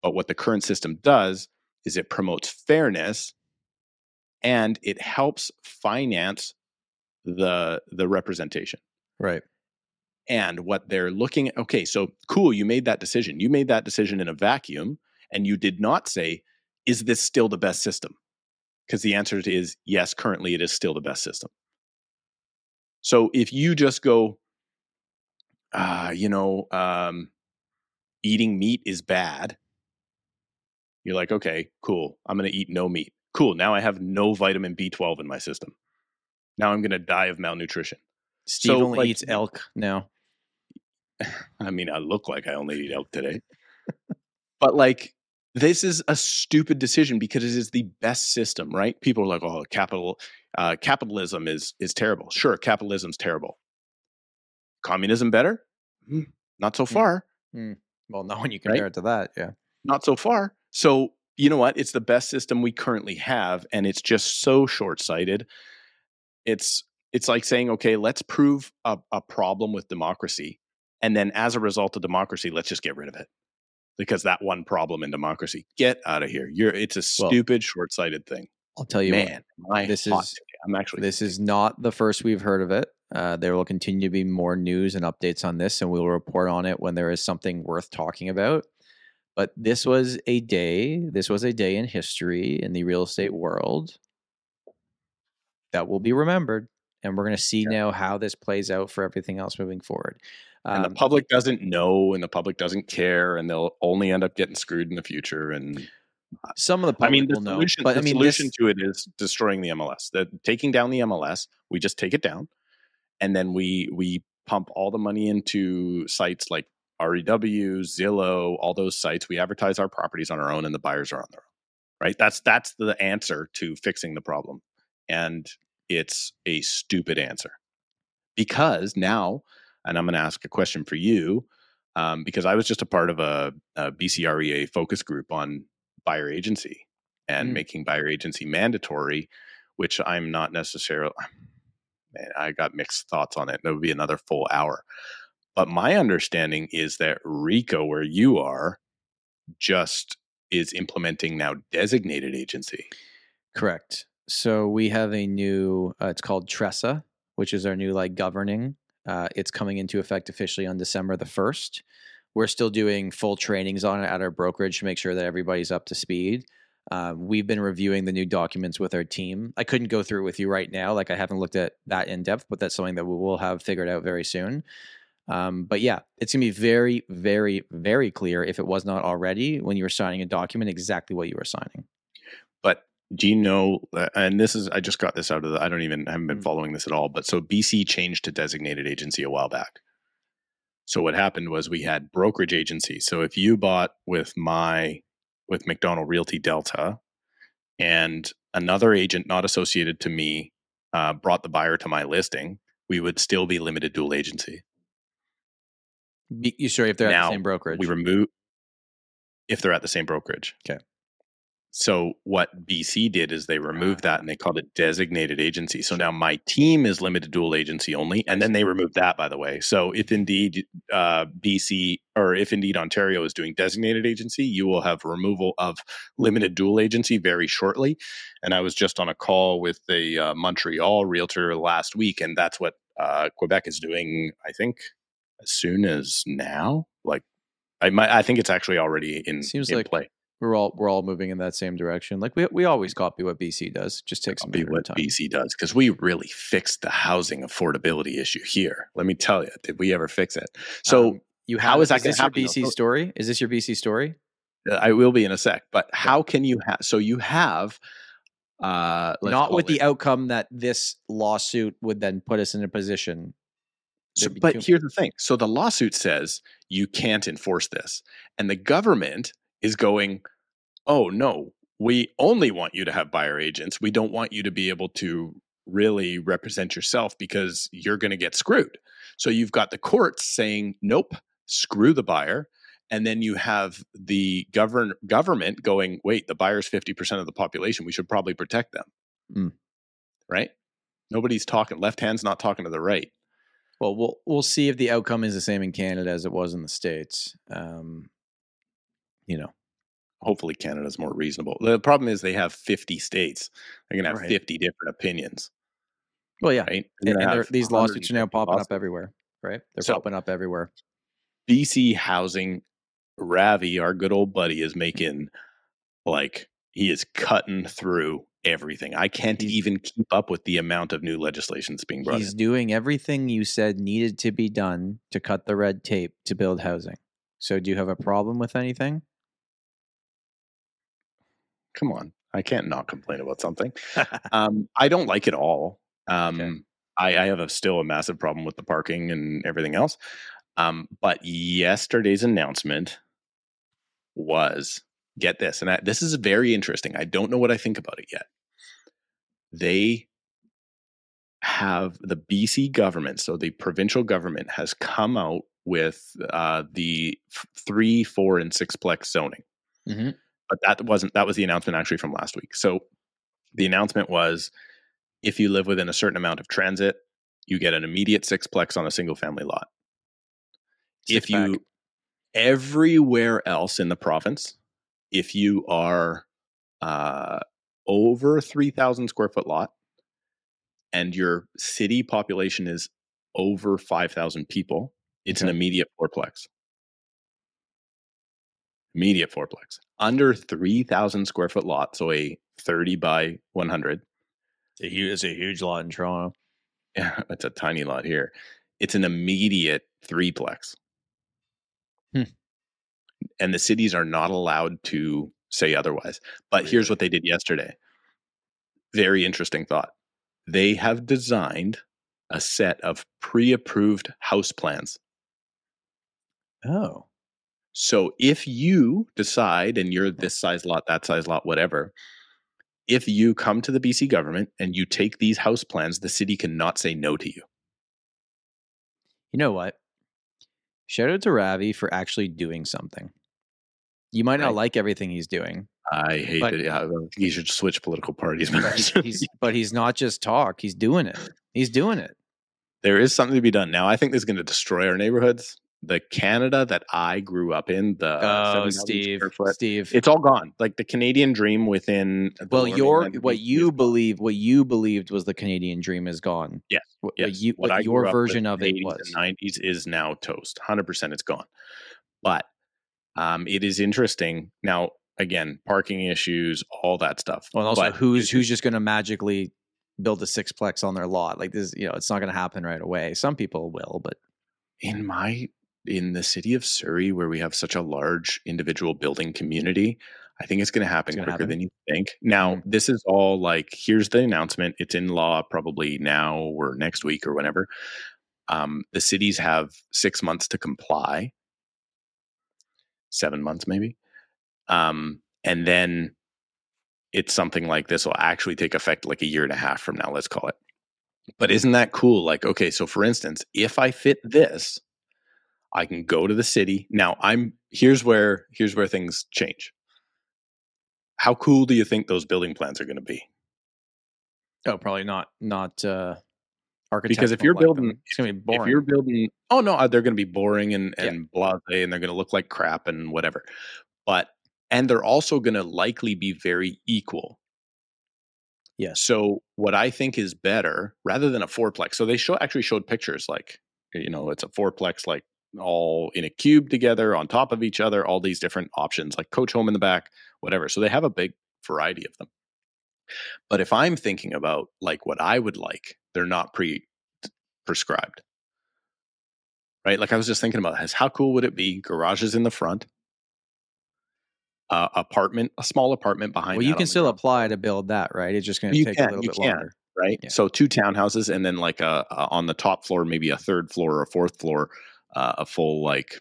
But what the current system does is it promotes fairness and it helps finance the the representation. Right. and what they're looking at okay so cool you made that decision. You made that decision in a vacuum and you did not say is this still the best system? Because the answer is yes currently it is still the best system. So if you just go uh, you know um, eating meat is bad you're like okay cool i'm going to eat no meat cool now i have no vitamin b12 in my system now i'm going to die of malnutrition Steve So, only like- eats elk now. I mean, I look like I only eat elk today. but like, this is a stupid decision because it is the best system, right? People are like, "Oh, capital, uh, capitalism is is terrible." Sure, capitalism's terrible. Communism better? Hmm, not so Hmm. far. Well, not when you compare it to that. Yeah. Not so far. So you know what? It's the best system we currently have, and it's just so short sighted. It's it's like saying, okay, let's prove a, a problem with democracy, and then as a result of democracy, let's just get rid of it because that one problem in democracy. Get out of here. You're. It's a Well, stupid, short sighted thing. I'll tell you. Man, my this is-. I'm actually This is not the first we've heard of it. Uh, there will continue to be more news and updates on this, and we will report on it when there is something worth talking about. But this was a day, this was a day in history in the real estate world that will be remembered. And we're going to see now how this plays out for everything else moving forward. and the Um, public doesn't know, and the public doesn't care, and they'll only end up getting screwed in the future. And some of the I public mean, the will know, but the I mean, solution this, to it is destroying the MLS. That taking down the MLS, we just take it down, and then we we pump all the money into sites like REW, Zillow, all those sites. We advertise our properties on our own, and the buyers are on their own. Right? That's that's the answer to fixing the problem, and it's a stupid answer because now, and I'm going to ask a question for you. Um, because I was just a part of a, a BCREA focus group on buyer agency and Mm. making buyer agency mandatory, which I'm not necessarily. Man, I got mixed thoughts on it. That would be another full hour. But my understanding is that RECO, where you are, just is implementing now designated agency. Correct. So we have a new. Uh, it's called TRESA, which is our new like governing. Uh, it's coming into effect officially on December the first. We're still doing full trainings on it at our brokerage to make sure that everybody's up to speed. Um, we've been reviewing the new documents with our team. I couldn't go through it with you right now, like I haven't looked at that in depth, but that's something that we will have figured out very soon. Um, but yeah, it's gonna be very, very, very clear if it was not already when you were signing a document exactly what you were signing. But do you know? uh, And this is I just got this out of the. I don't even I haven't been Mm. following this at all. But so BC changed to designated agency a while back. So what happened was we had brokerage agency. So if you bought with my with Macdonald Realty Delta, and another agent not associated to me uh, brought the buyer to my listing, we would still be limited dual agency. Be, you sure if they're at the same brokerage? We remove if they're at the same brokerage. Okay. So what BC did is they removed that and they called it designated agency. So now my team is limited dual agency only, and then they removed that by the way. So if indeed uh, BC or if indeed Ontario is doing designated agency, you will have removal of limited dual agency very shortly. And I was just on a call with a uh, Montreal realtor last week, and that's what uh, Quebec is doing. I think as soon as now, like I might, I think it's actually already in Seems in like play. we're all we're all moving in that same direction. Like we we always copy what BC does. Just takes some be bit of what time. BC does because we really fixed the housing affordability issue here. Let me tell you, did we ever fix it? So Um, you how have is that is this your happen, though? BC story? Is this your BC story? uh, I will be in a sec. But how can you have? So you have uh, Not with it- the outcome that this lawsuit would then put us in a position. So, but too- here's the thing. So the lawsuit says you can't enforce this. And the government is going, oh, no, we only want you to have buyer agents. We don't want you to be able to really represent yourself because you're going to get screwed. So you've got the courts saying, nope, screw the buyer. And then you have the govern- government going, wait, the buyer's 50% of the population. We should probably protect them. Mm. Right? Nobody's talking. Left hand's not talking to the right. Well, we'll we'll see if the outcome is the same in Canada as it was in the states. Um, you know, hopefully Canada's more reasonable. The problem is they have 50 states. They're going to have Right. 50 different opinions, well, yeah, right? and, these lawsuits are now popping lawsuits. up everywhere, right? They're So- popping up everywhere. BC Housing, Ravi, our good old buddy, is making like he is cutting through everything. I can't He's- even keep up with the amount of new legislation that's being brought He's in. doing everything you said needed to be done to cut the red tape to build housing. So, do you have a problem with anything? Come on, I can't not complain about something. um, I don't like it all. Um, Okay. I, I have a, still a massive problem with the parking and everything else. Um, but yesterday's announcement was get this, and I, this is very interesting. I don't know what I think about it yet. They have the BC government, so the provincial government has come out with uh, the f- three, four, and sixplex zoning Mhm. but that wasn't that was the announcement actually from last week. So the announcement was if you live within a certain amount of transit, you get an immediate sixplex on a single family lot. if Sit back. you everywhere else in the province, if you are uh, over three thousand square foot lot, and your city population is over five thousand people, it's an immediate fourplex. Immediate fourplex. Under three thousand square foot lot, so a thirty by one hundred. It's a huge, it's a huge lot in Toronto. Yeah, it's a tiny lot here. It's an immediate threeplex. Hmm. And the cities are not allowed to say otherwise. But here's what they did yesterday. Very interesting thought. They have designed a set of pre approved house plans. Oh, So if you decide, and you're mm-hmm. this size lot, that size lot, whatever, if you come to the BC government and you take these house plans, the city cannot say no to you. you know what? Shout out to Ravi for actually doing something. You might not Right. like everything he's doing, I hate But- it. Yeah, you should switch political parties. but he's, but he's not just talk. He's doing it. He's doing it. there is something to be done. Now, I think this is going to destroy our neighborhoods. The Canada that I grew up in, the Oh, Steve, foot, Steve. it's all gone. Like the Canadian dream within. the well, your what you believe, what you believed was the Canadian dream is gone. Yes, What, Yes. what you, What what, your grew up with version of it was. 90s is now toast. 100% it's gone. But um, it is interesting. Now, again, parking issues, all that stuff. Well, also, But who's who's just going to magically build a sixplex on their lot? Like this, you know, it's not going to happen right away. Some people will, but in my in the city of Surrey, where we have such a large individual building community, I think it's going to happen quicker happen? than you think. Now, Mm. this is all like here's the announcement. It's in law probably now or next week or whenever. Um, the cities have six months to comply, seven months maybe, um, and then it's something like this will actually take effect like a year and a half from now. Let's call it. But isn't that cool? Like, okay, so for instance, if I fit this, I can go to the city. Now I'm here's where here's where things change. How cool do you think those building plans are going to be? oh, probably not. Not uh, Because if you're like, building- it's to be boring. If you're building, oh no, uh, they're going to be boring and Yeah. and blasé, and they're going to look like crap and whatever. But and they're also going to likely be very equal. Yeah. So what I think is better, rather than a fourplex, so they show actually showed pictures like you know it's a fourplex like all in a cube together on top of each other, all these different options like coach home in the back, whatever. So they have a big variety of them. But if I'm thinking about like what I would like, they're not pre prescribed. Right? Like I was just thinking about this. How cool would it be? Garages in the front, uh, apartment, a small apartment behind. Well, you can still ground apply to build that, right? It's just going to take can, a little bit can. longer. right? Yeah. So two townhouses, and then like a, a on the top floor, maybe a third floor or a fourth floor, uh, a full like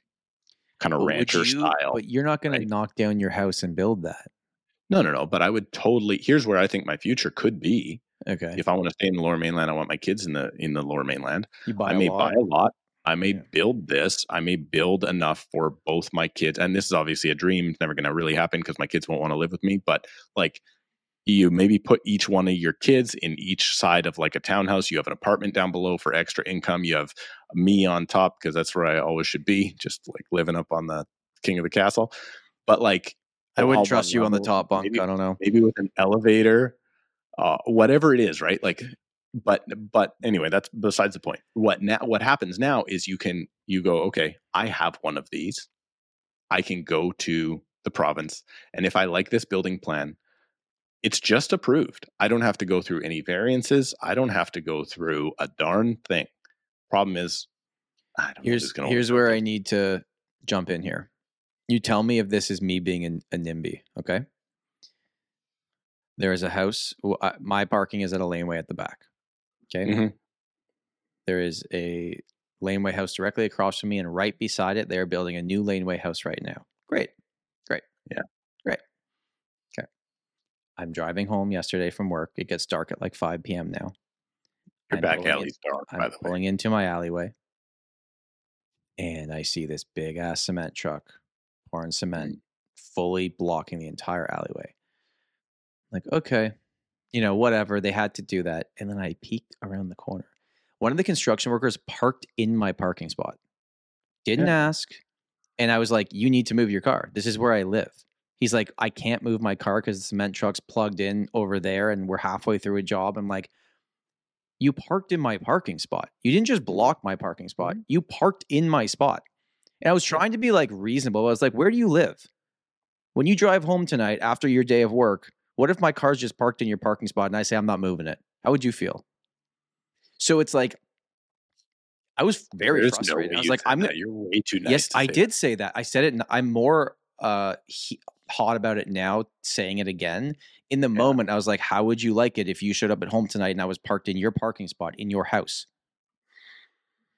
kind of rancher you- style. But you're not going right? to knock down your house and build that. No, no, no. But I would totally. Here's where I think my future could be. Okay. If I want to stay in the Lower Mainland, I want my kids in the in the Lower Mainland. You buy I may lot. buy a lot. I may Yeah. build this. I may build enough for both my kids. And this is obviously a dream. It's never going to really happen because my kids won't want to live with me. But like, you maybe put each one of your kids in each side of like a townhouse. You have an apartment down below for extra income. You have me on top because that's where I always should be, just like living up on the king of the castle. But like, I wouldn't trust you on the top bunk. maybe- I don't know. maybe with an elevator, uh, whatever it is, right? Like, but but anyway, that's besides the point. What now? What happens now is you can you go, okay, I have one of these. I can go to the province, and if I like this building plan, it's just approved. I don't have to go through any variances. I don't have to go through a darn thing. Problem is, I don't know. Here's who's gonna here's where I need to jump in here. You tell me if this is me being a, a NIMBY, okay? There is a house. My parking is at a laneway at the back. Okay. Mhm. There is a laneway house directly across from me, and right beside it, they're building a new laneway house right now. Great. Great. Yeah. Great. Okay. I'm driving home yesterday from work. It gets dark at like 5 p.m. now. Your I'm back pulling in- alley's dark, I'm by the way. pulling into my alleyway, and I see this big ass cement truck pouring cement, Mm. fully blocking the entire alleyway. Like, okay, you know, whatever. They had to do that, and then I peeked around the corner. One of the construction workers parked in my parking spot. Didn't Yeah. ask, and I was like, "You need to move your car. This is where I live." He's like, "I can't move my car because the cement truck's plugged in over there, and we're halfway through a job." I'm like, you parked in my parking spot. You didn't just block my parking spot. You parked in my spot. And I was trying to be like reasonable. I was like, where do you live? When you drive home tonight after your day of work, what if my car's just parked in your parking spot and I say I'm not moving it? How would you feel? So it's like I was very There's frustrated. way I was like, I'm that. You're way too nice. yes, I say that. did say that. I said it. And I'm more uh, he, hot about it now, saying it again. In the Yeah. moment, I was like, "How would you like it if you showed up at home tonight and I was parked in your parking spot in your house?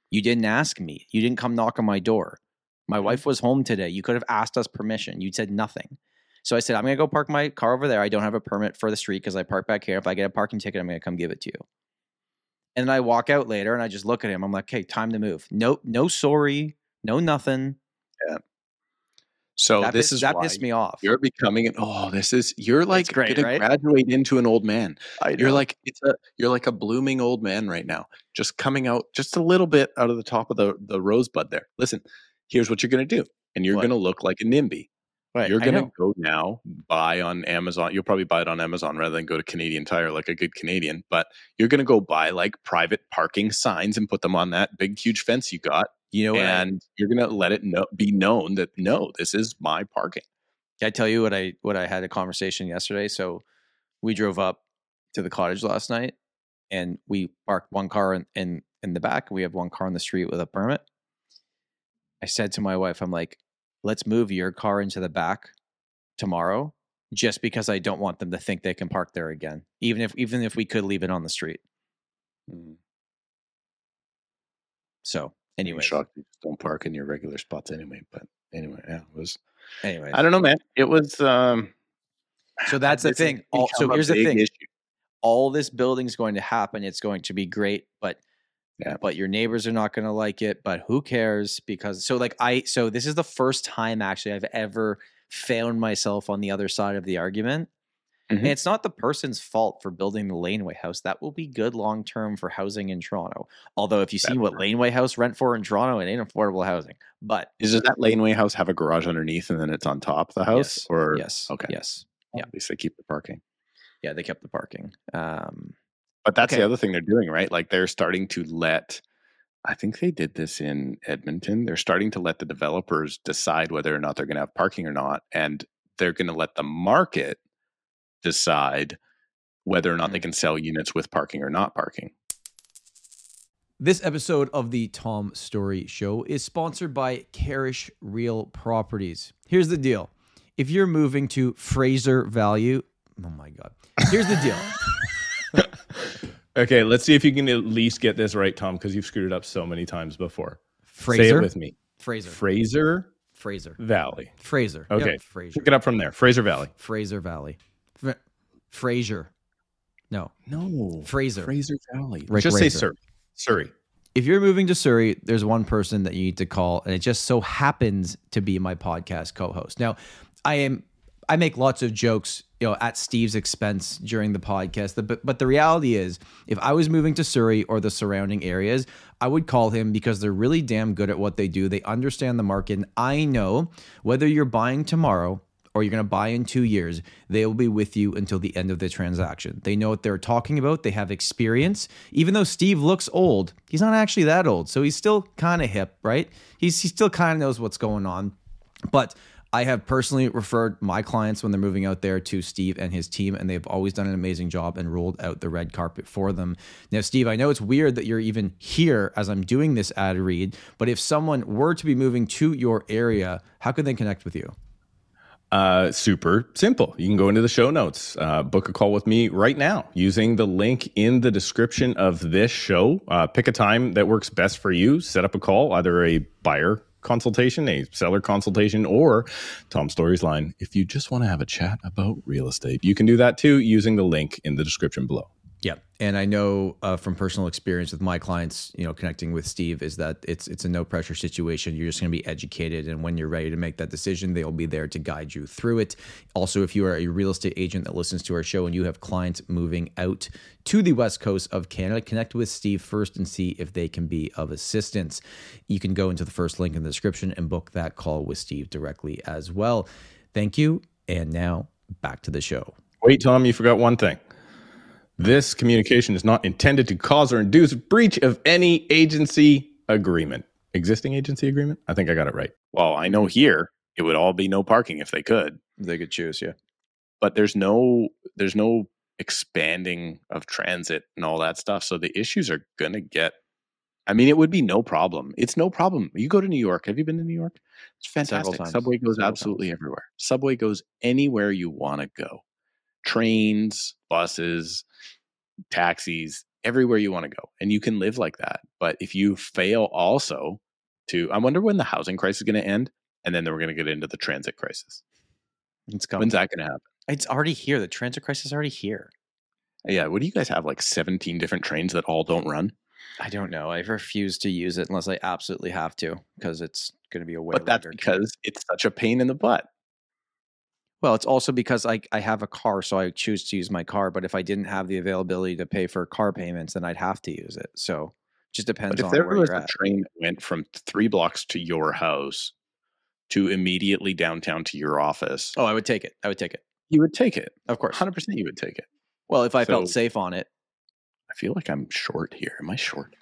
You didn't ask me. You didn't come knock on my door. My Mhm. wife was home today. You could have asked us permission. You said nothing." So I said, "I'm gonna go park my car over there. I don't have a permit for the street because I park back here. If I get a parking ticket, I'm gonna come give it to you." And then I walk out later and I just look at him. I'm like, "Okay, time to move. No, no, sorry, no, nothing." Yeah. So that this pissed, is that why pissed me off. You're becoming an oh, this is you're like great, gonna right? graduate into an old man. I You're like it's a you're like a blooming old man right now, just coming out just a little bit out of the top of the the rosebud there. Listen, here's what you're gonna do, and you're gonna look like a NIMBY. Right, You're gonna go now buy on Amazon. You'll probably buy it on Amazon rather than go to Canadian Tire like a good Canadian. But you're gonna go buy like private parking signs and put them on that big huge fence you got, You know what? I, and you're gonna let it know, be known that no, this is my parking. can I tell you what I what I had a conversation yesterday? So we drove up to the cottage last night, and we parked one car in in, in the back. We have one car on the street with a permit. I said to my wife, "I'm like, let's move your car into the back tomorrow, just because I don't want them to think they can park there again, even if even if we could leave it on the street." So, Anyway, shocked you don't park in your regular spots anyway. But anyway, yeah, it was. anyway, I don't know, man. It was. um So that's the thing. All- so here's the thing. issue. all this building's going to happen. It's going to be great, but Yeah. but your neighbors are not going to like it. But who cares? Because so like I so this is the first time actually I've ever found myself on the other side of the argument. Mhm. And it's not the person's fault for building the laneway house. That will be good long term for housing in Toronto. Although if you see what laneway house rent for in Toronto, it ain't affordable housing. But Is it that laneway house have a garage underneath and then it's on top of the house? Yes. Or yes, okay. yes, yeah. at least they keep the parking. yeah, they kept the parking. Um, But that's Okay. the other thing they're doing, right? Like they're starting to let. I think they did this in Edmonton. They're starting to let the developers decide whether or not they're going to have parking or not, and they're going to let the market decide whether or not they Mm. can sell units with parking or not parking. This episode of the Tom Storey Show is sponsored by Karrasch Real Properties. Here's the deal if you're moving to Fraser Value, oh my God. Here's the deal. okay, let's see if you can at least get this right, Tom, because you've screwed it up so many times before. Fraser. Say it with me. Fraser. Fraser Fraser. Valley. Fraser. Okay. Yep, Fraser. Pick it up from there. Fraser Valley. Fraser Valley. Fra- Fraser. No. No. Fraser. Fraser Valley. Rick Just say Surrey. Surrey. if you're moving to Surrey, there's one person that you need to call, and it just so happens to be my podcast co-host. Now, I am I make lots of jokes, you know, at Steve's expense during the podcast. But but the reality is, if I was moving to Surrey or the surrounding areas, I would call him because they're really damn good at what they do. They understand the market. And I know whether you're buying tomorrow or you're going to buy in two years, they will be with you until the end of the transaction. They know what they're talking about. They have experience. Even though Steve looks old, he's not actually that old. So he's still kind of hip, right? He's, he still kind of knows what's going on. But I have personally referred my clients when they're moving out there to Steve and his team, and they've always done an amazing job and rolled out the red carpet for them. Now, Steve, I know it's weird that you're even here as I'm doing this ad read, but if someone were to be moving to your area, how could they connect with you? Uh, super simple. You can go into the show notes, uh, book a call with me right now using the link in the description of this show. Uh, pick a time that works best for you. Set up a call, either a buyer consultation, a seller consultation, or Tom Storey's line. If you just want to have a chat about real estate, you can do that too using the link in the description below. Yeah, and I know uh, from personal experience with my clients, you know, connecting with Steve is that it's it's a no pressure situation. You're just going to be educated, and when you're ready to make that decision, they'll be there to guide you through it. Also, if you are a real estate agent that listens to our show and you have clients moving out to the west coast of Canada, connect with Steve first and see if they can be of assistance. You can go into the first link in the description and book that call with Steve directly as well. Thank you, and now back to the show. Wait, Tom, you forgot one thing. This communication is not intended to cause or induce breach of any agency agreement. Existing agency agreement? I think I got it right. Well, I know here it would all be no parking if they could, They could choose, yeah. but there's no there's no expanding of transit and all that stuff. So the issues are going to get I mean, it would be no problem. It's no problem. You go to New York. Have you been to New York? It's fantastic. Subway goes Several absolutely times. everywhere. Subway goes anywhere you want to go. Trains, buses, taxis, everywhere you want to go. And you can live like that. But if you fail also to, I wonder when the housing crisis is going to end. And then we're going to get into the transit crisis. It's coming. When's that going to happen? It's already here. The transit crisis is already here. Yeah. What do you guys have? Like 17 different trains that all don't run? I don't know. I refuse to use it unless I absolutely have to because it's going to be a way. but that's because it's such a pain in the butt. Well, it's also because I I have a car, so I choose to use my car. But if I didn't have the availability to pay for car payments, then I'd have to use it. So just depends But if on there was a at. train that went from three blocks to your house to immediately downtown to your office, oh, I would take it. I would take it. you would take it. Of course. 100% you would take it. Well, if I felt safe on it. I feel like I'm short here. Am I short?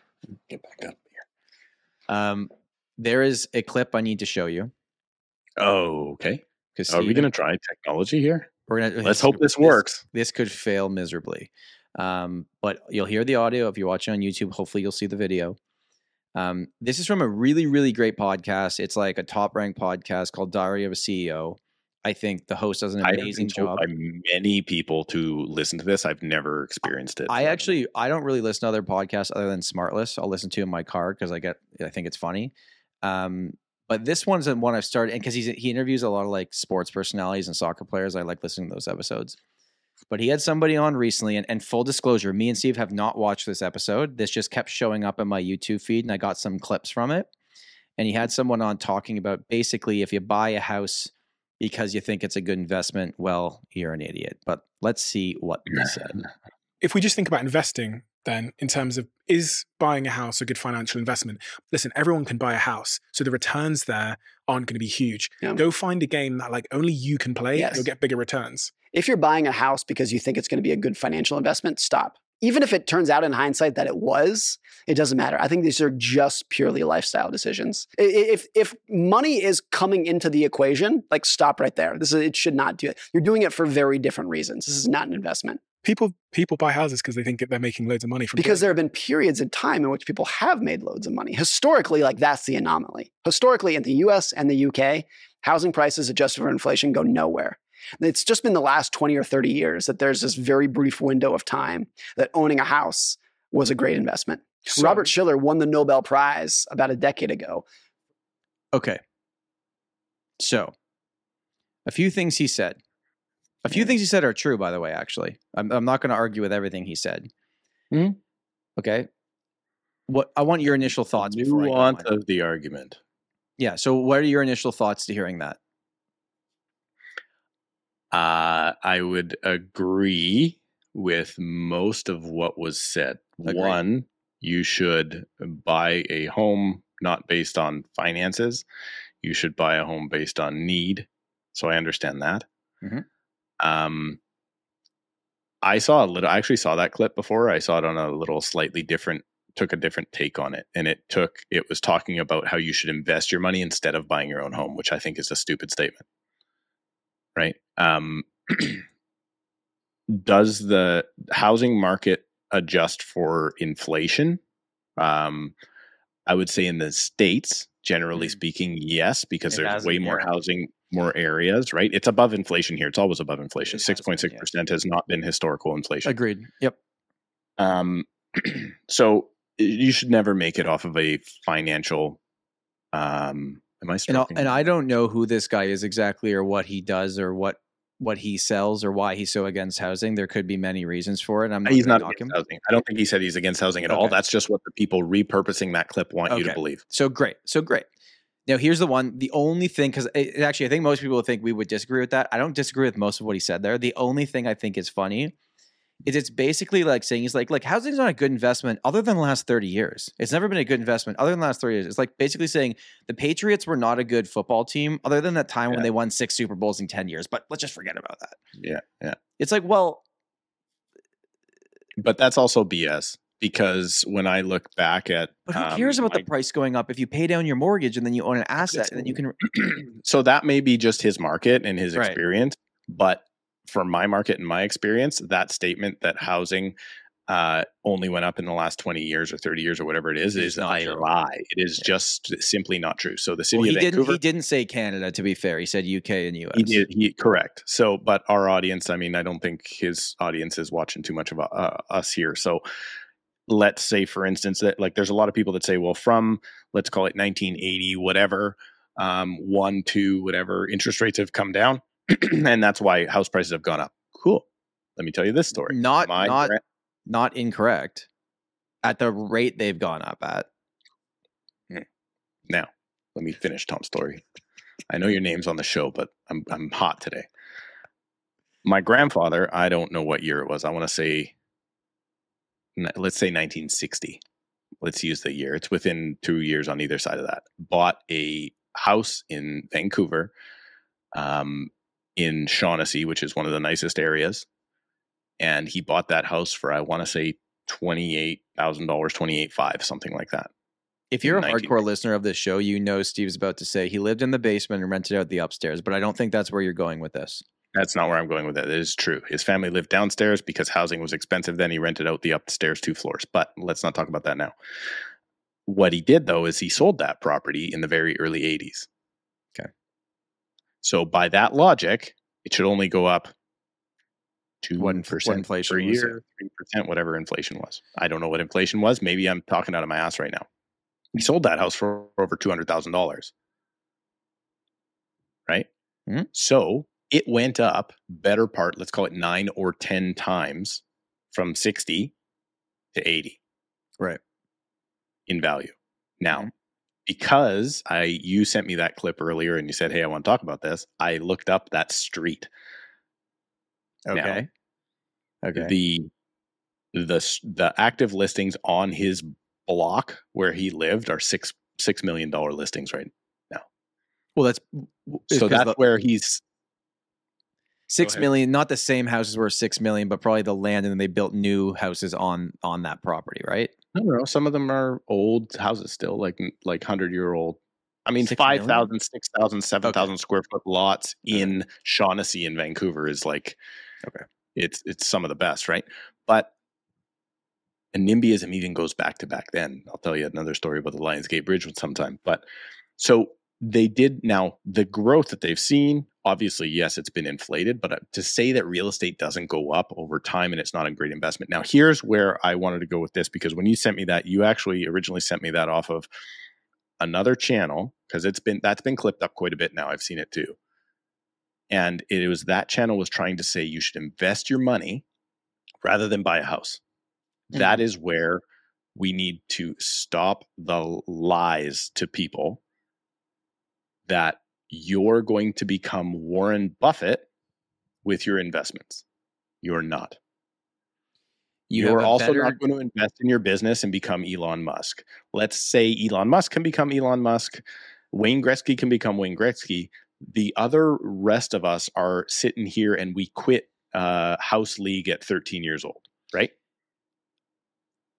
Get back up here. Um, there is a clip I need to show you Oh, okay. Because Are we going to try technology here? We're gonna Let's hope this works. This could fail miserably, um, but you'll hear the audio if you're watching on YouTube. Hopefully, you'll see the video. Um, this is from a really, really great podcast. It's like a top ranked podcast called Diary of a CEO. I think the host does an I have been amazing told job. by many people to listen to this. I've never experienced it. I actually I don't really listen to other podcasts other than Smartless. I'll listen to in my car because I get I think it's funny. Um, but this one's the one I've started and because he interviews a lot of like sports personalities and soccer players. I like listening to those episodes. But he had somebody on recently, and, and full disclosure, me and Steve have not watched this episode. This just kept showing up in my YouTube feed, and I got some clips from it. And he had someone on talking about basically if you buy a house because you think it's a good investment, well, you're an idiot. But let's see what he said. if we just think about investing, then in terms of is buying a house a good financial investment? Listen, everyone can buy a house, so the returns there aren't going to be huge. Yeah. Go find a game that like only you can play. Yes. You'll get bigger returns. If you're buying a house because you think it's going to be a good financial investment, stop. Even if it turns out in hindsight that it was, it doesn't matter. I think these are just purely lifestyle decisions. If if money is coming into the equation, like stop right there. This is it should not do it. You're doing it for very different reasons. This is not an investment. People people buy houses because they think that they're making loads of money from because doing there have been periods in time in which people have made loads of money. Historically, like that's the anomaly. Historically, in the US and the UK, housing prices adjusted for inflation go nowhere. It's just been the last 20 or 30 years that there's this very brief window of time that owning a house was a great investment. So- Robert Shiller won the Nobel Prize about a decade ago. Okay. So, a few things he said. A few things he said are true, by the way, actually. I'm, I'm not going to argue with everything he said. Mhm. Okay. What I want your initial thoughts before I go Nuance of the argument. Yeah. So, what are your initial thoughts to hearing that? Uh, I would agree with most of what was said. Agreed. One, you should buy a home not based on finances. You should buy a home based on need. So I understand that. Mhm. Um, I saw a little. I actually saw that clip before. I saw it on a little slightly different. Took a different take on it, and it took. It was talking about how you should invest your money instead of buying your own home, which I think is a stupid statement right? Um, does the housing market adjust for inflation? Um, I would say in the states, generally Mhm. speaking, yes, because It there's way more yeah. housing, more areas, right? It's above inflation here. It's always above inflation. Six point six percent has not been historical inflation. Agreed. Yep. Um, so you should never make it off of a financial. Um, am I? And, I- and I don't know who this guy is exactly or what he does or what what he sells or why he's so against housing. There could be many reasons for it. I'm not he's not against him. housing. I don't think he said he's against housing at all. That's just what the people repurposing that clip want you to believe. So great. So great. Now here's the one. The only thing, because actually, I think most people think we would disagree with that. I don't disagree with most of what he said there. The only thing I think is funny is it's basically like saying he's like, like housing's not a good investment other than the last 30 years. It's never been a good investment other than the last 30 years. It's like basically saying the Patriots were not a good football team other than that time when they won six Super Bowls in 10 years. But let's just forget about that. Yeah, yeah. It's like, well, But that's also BS because when I look back at, but who um, cares about my- the price going up if you pay down your mortgage and then you own an asset and then you can so that may be just his market and his Right. experience, but for my market and my experience, that statement that housing uh, only went up in the last 20 years or 30 years or whatever it is It's is a true. lie. It is Yeah. just simply not true. So the city well, he of didn't he didn't say Canada to be fair. He said UK and US. He did. He correct. So, but our audience, I mean, I don't think his audience is watching too much of uh, us here. So, let's say, for instance, that like there's a lot of people that say, well, from let's call it 1980, whatever, um, one, two, whatever, interest rates have come down, and that's why house prices have gone up. Cool. Let me tell you this story. Not My not gran- not incorrect. At the rate they've gone up at. Now, let me finish Tom's story. I know your name's on the show, but I'm I'm hot today. My grandfather, I don't know what year it was. I want to say, let's say 1960. Let's use the year. It's within two years on either side of that. Bought a house in Vancouver, um, in Shaughnessy, which is one of the nicest areas. And he bought that house for I want to say twenty eight thousand dollars, twenty eight five, something like that. If you're a 19 hardcore listener of this show, you know Steve's about to say he lived in the basement and rented out the upstairs, but I don't think that's where you're going with this. That's not where I'm going with it. It is true. His family lived downstairs because housing was expensive. Then he rented out the upstairs two floors. But let's not talk about that now. What he did though is he sold that property in the very early 80s. Okay. So by that logic, it should only go up two one percent inflation per year, three percent, whatever inflation was. I don't know what inflation was. Maybe I'm talking out of my ass right now. He sold that house for over two hundred thousand dollars. Right. Mhm. So it went up better part, let's call it nine or 10 times from 60 to 80 Right. in value. Now, Mhm. because I you sent me that clip earlier and you said, "Hey, I want to talk about this." I looked up that street. Now, Okay. okay. The the the active listings on his block where he lived are 6 6 million dollar listings right. Now. Well, that's So that's where he's six million. Not the same houses were six million, but probably the land, and then they built new houses on on that property, right? I don't know. Some of them are old houses still, like like hundred year old. I mean, Six 5,000, 6,000, 7,000 square foot lots in Shaughnessy in Vancouver is like, Okay. it's it's some of the best, right? But and NIMBYism even goes back to back then. I'll tell you another story about the Lionsgate Bridge sometime. But so they did now the growth that they've seen obviously yes it's been inflated but uh, to say that real estate doesn't go up over time and it's not a great investment. Now here's where i wanted to go with this because when you sent me that you actually originally sent me that off of another channel because it's been that's been clipped up quite a bit now i've seen it too. And it was that channel was trying to say you should invest your money rather than buy a house. Mhm. That is where we need to stop the lies to people that you're going to become Warren Buffett with your investments. You're not. You are also better- not going to invest in your business and become Elon Musk. Let's say Elon Musk can become Elon Musk, Wayne Gretzky can become Wayne Gretzky. The other rest of us are sitting here and we quit uh, House League at 13 years old, right?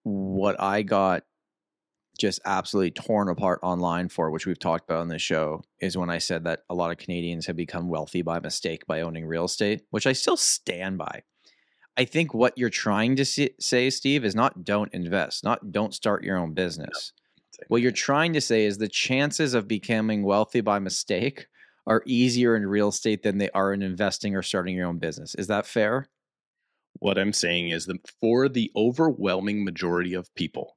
what I got just absolutely torn apart online for, which we've talked about on this show, is when I said that a lot of Canadians have become wealthy by mistake by owning real estate, which I still stand by. I think what you're trying to see, say, Steve, is not don't invest, not don't start your own business. What you're trying to say is the chances of becoming wealthy by mistake are easier in real estate than they are in investing or starting your own business. Is that fair? What I'm saying is that for the overwhelming majority of people,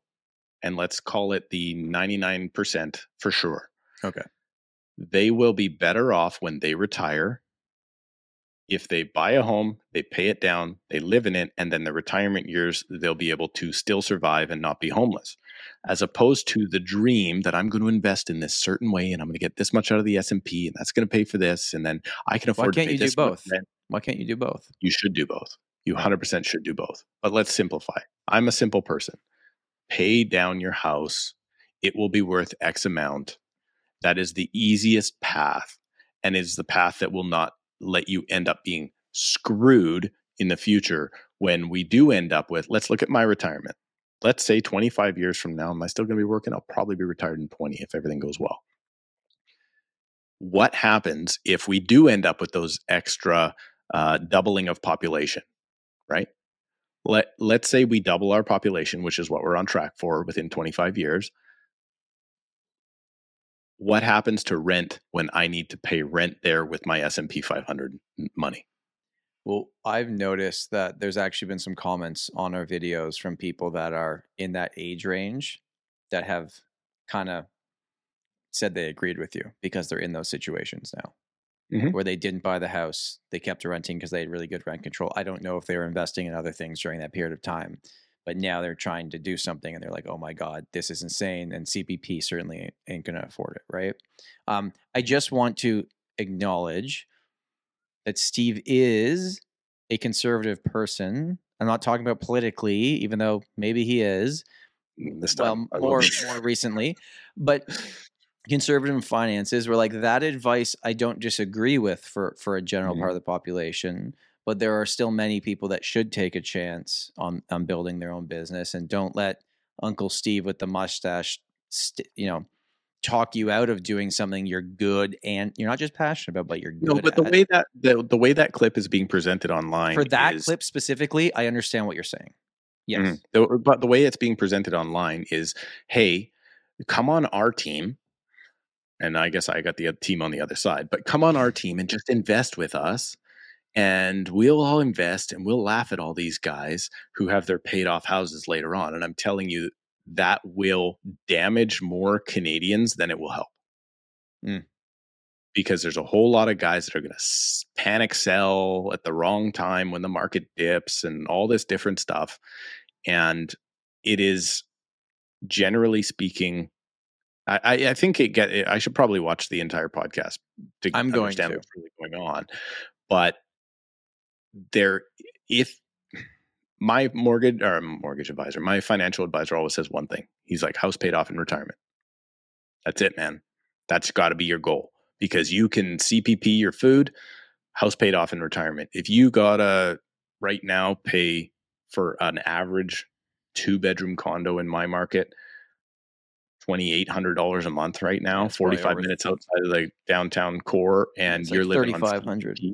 and let's call it the 99% for sure. Okay. They will be better off when they retire if they buy a home, they pay it down, they live in it, and then the retirement years, they'll be able to still survive and not be homeless. As opposed to the dream that I'm going to invest in this certain way and I'm going to get this much out of the S&P and that's going to pay for this and then I can afford Why can't to pay you do this much both? Why can't you do both? you should do both. You 100% should do both. But let's simplify. I'm a simple person. Pay down your house. It will be worth X amount. That is the easiest path and is the path that will not let you end up being screwed in the future when we do end up with let's look at my retirement. Let's say 25 years from now, am I still going to be working? I'll probably be retired in 20 if everything goes well. What happens if we do end up with those extra uh, doubling of population, right? Let let's say we double our population, which is what we're on track for within 25 years. What happens to rent when I need to pay rent there with my S&P 500 money? Well, I've noticed that there's actually been some comments on our videos from people that are in that age range that have kind of said they agreed with you because they're in those situations now Mhm. where they didn't buy the house, they kept renting because they had really good rent control. I don't know if they were investing in other things during that period of time, but now they're trying to do something and they're like, oh my God, this is insane. And CPP certainly ain't going to afford it, right? Um, I just want to acknowledge that Steve is a conservative person. I'm not talking about politically, even though maybe he is. This time, I will more more recently, but conservative in finances were like that advice I don't disagree with for for a general Mhm. part of the population. But there are still many people that should take a chance on on building their own business and don't let Uncle Steve with the mustache, st- you know, talk you out of doing something you're good and you're not just passionate about, but you're good No, but the at. way that the, the way that clip is being presented online for that is, clip specifically, I understand what you're saying. Yes. Mhm. The- but the way it's being presented online is, hey, come on our team. And I guess I got the team on the other side, but come on our team and just invest with us. And we'll all invest and we'll laugh at all these guys who have their paid off houses later on. And I'm telling you, that will damage more Canadians than it will help. Mm. Because there's a whole lot of guys that are going to panic sell at the wrong time when the market dips and all this different stuff. And it is generally speaking, I, I, think it get. Eh, I should probably watch the entire podcast to I'm going understand to. what's really going on. But there, if my mortgage or mortgage advisor, my financial advisor always says one thing. He's like, house paid off in retirement. That's it, man. That's got to be your goal because you can CPP your food, house paid off in retirement. If you gotta right now pay for an average two bedroom condo in my market, twenty eight hundred dollars a month right now, That's forty five minutes outside of the downtown core, and you're like living on 3,500. CPP.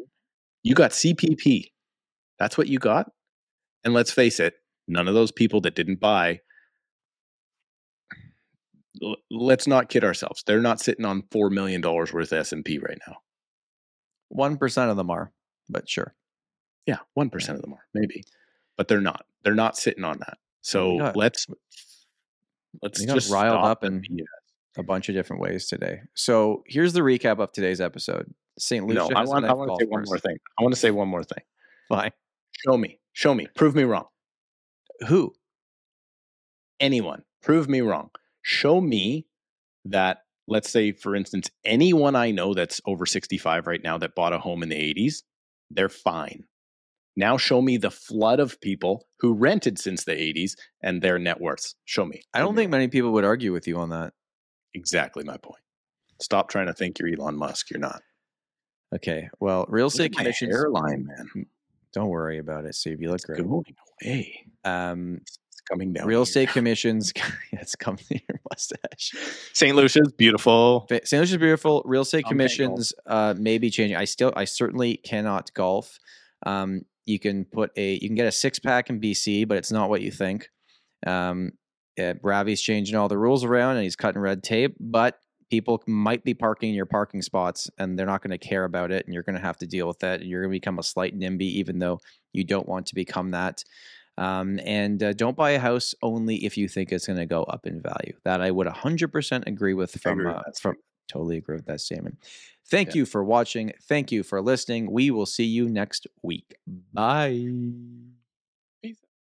You got CPP. That's what you got. And let's face it, none of those people that didn't buy let's not kid ourselves. They're not sitting on four million dollars worth of S and P right now. One percent of them are, but sure. Yeah, one percent of them are maybe, but they're not. They're not sitting on that. So let's let's just riled up and- A bunch of different ways today. So here's the recap of today's episode. St. Lucia. No, I want. I want to say one more thing. I want to say one more thing. Fine. Show me. Show me. Prove me wrong. Who? anyone prove me wrong show me that let's say for instance anyone i know that's over 65 right now that bought a home in the 80s they're fine now show me the flood of people who rented since the 80s and their net worths show me I don't think many people would argue with you on that. exactly my point stop trying to think you're elon musk you're not Okay. Well, real estate commissions. hairline man Don't worry about it, Steve. You look it's great. going away Um, it's coming down real here. estate commissions. it's coming to your mustache. st lucia's beautiful St. Lucia's beautiful. Real estate I'm commissions uh, may be changing. I still, I certainly cannot golf. Um, you can put a, you can get a six pack in BC, but it's not what you think. Um, uh, Ravi's changing all the rules around and he's cutting red tape, but people might be parking in your parking spots and they're not going to care about it, and you're going to have to deal with that. And you're going to become a slight NIMBY, even though you don't want to become that. Um, and uh, don't buy a house only if you think it's going to go up in value. That I would 100% agree with from agree with uh, from totally agree with that statement. Thank Yeah. you for watching. Thank you for listening. We will see you next week. Bye.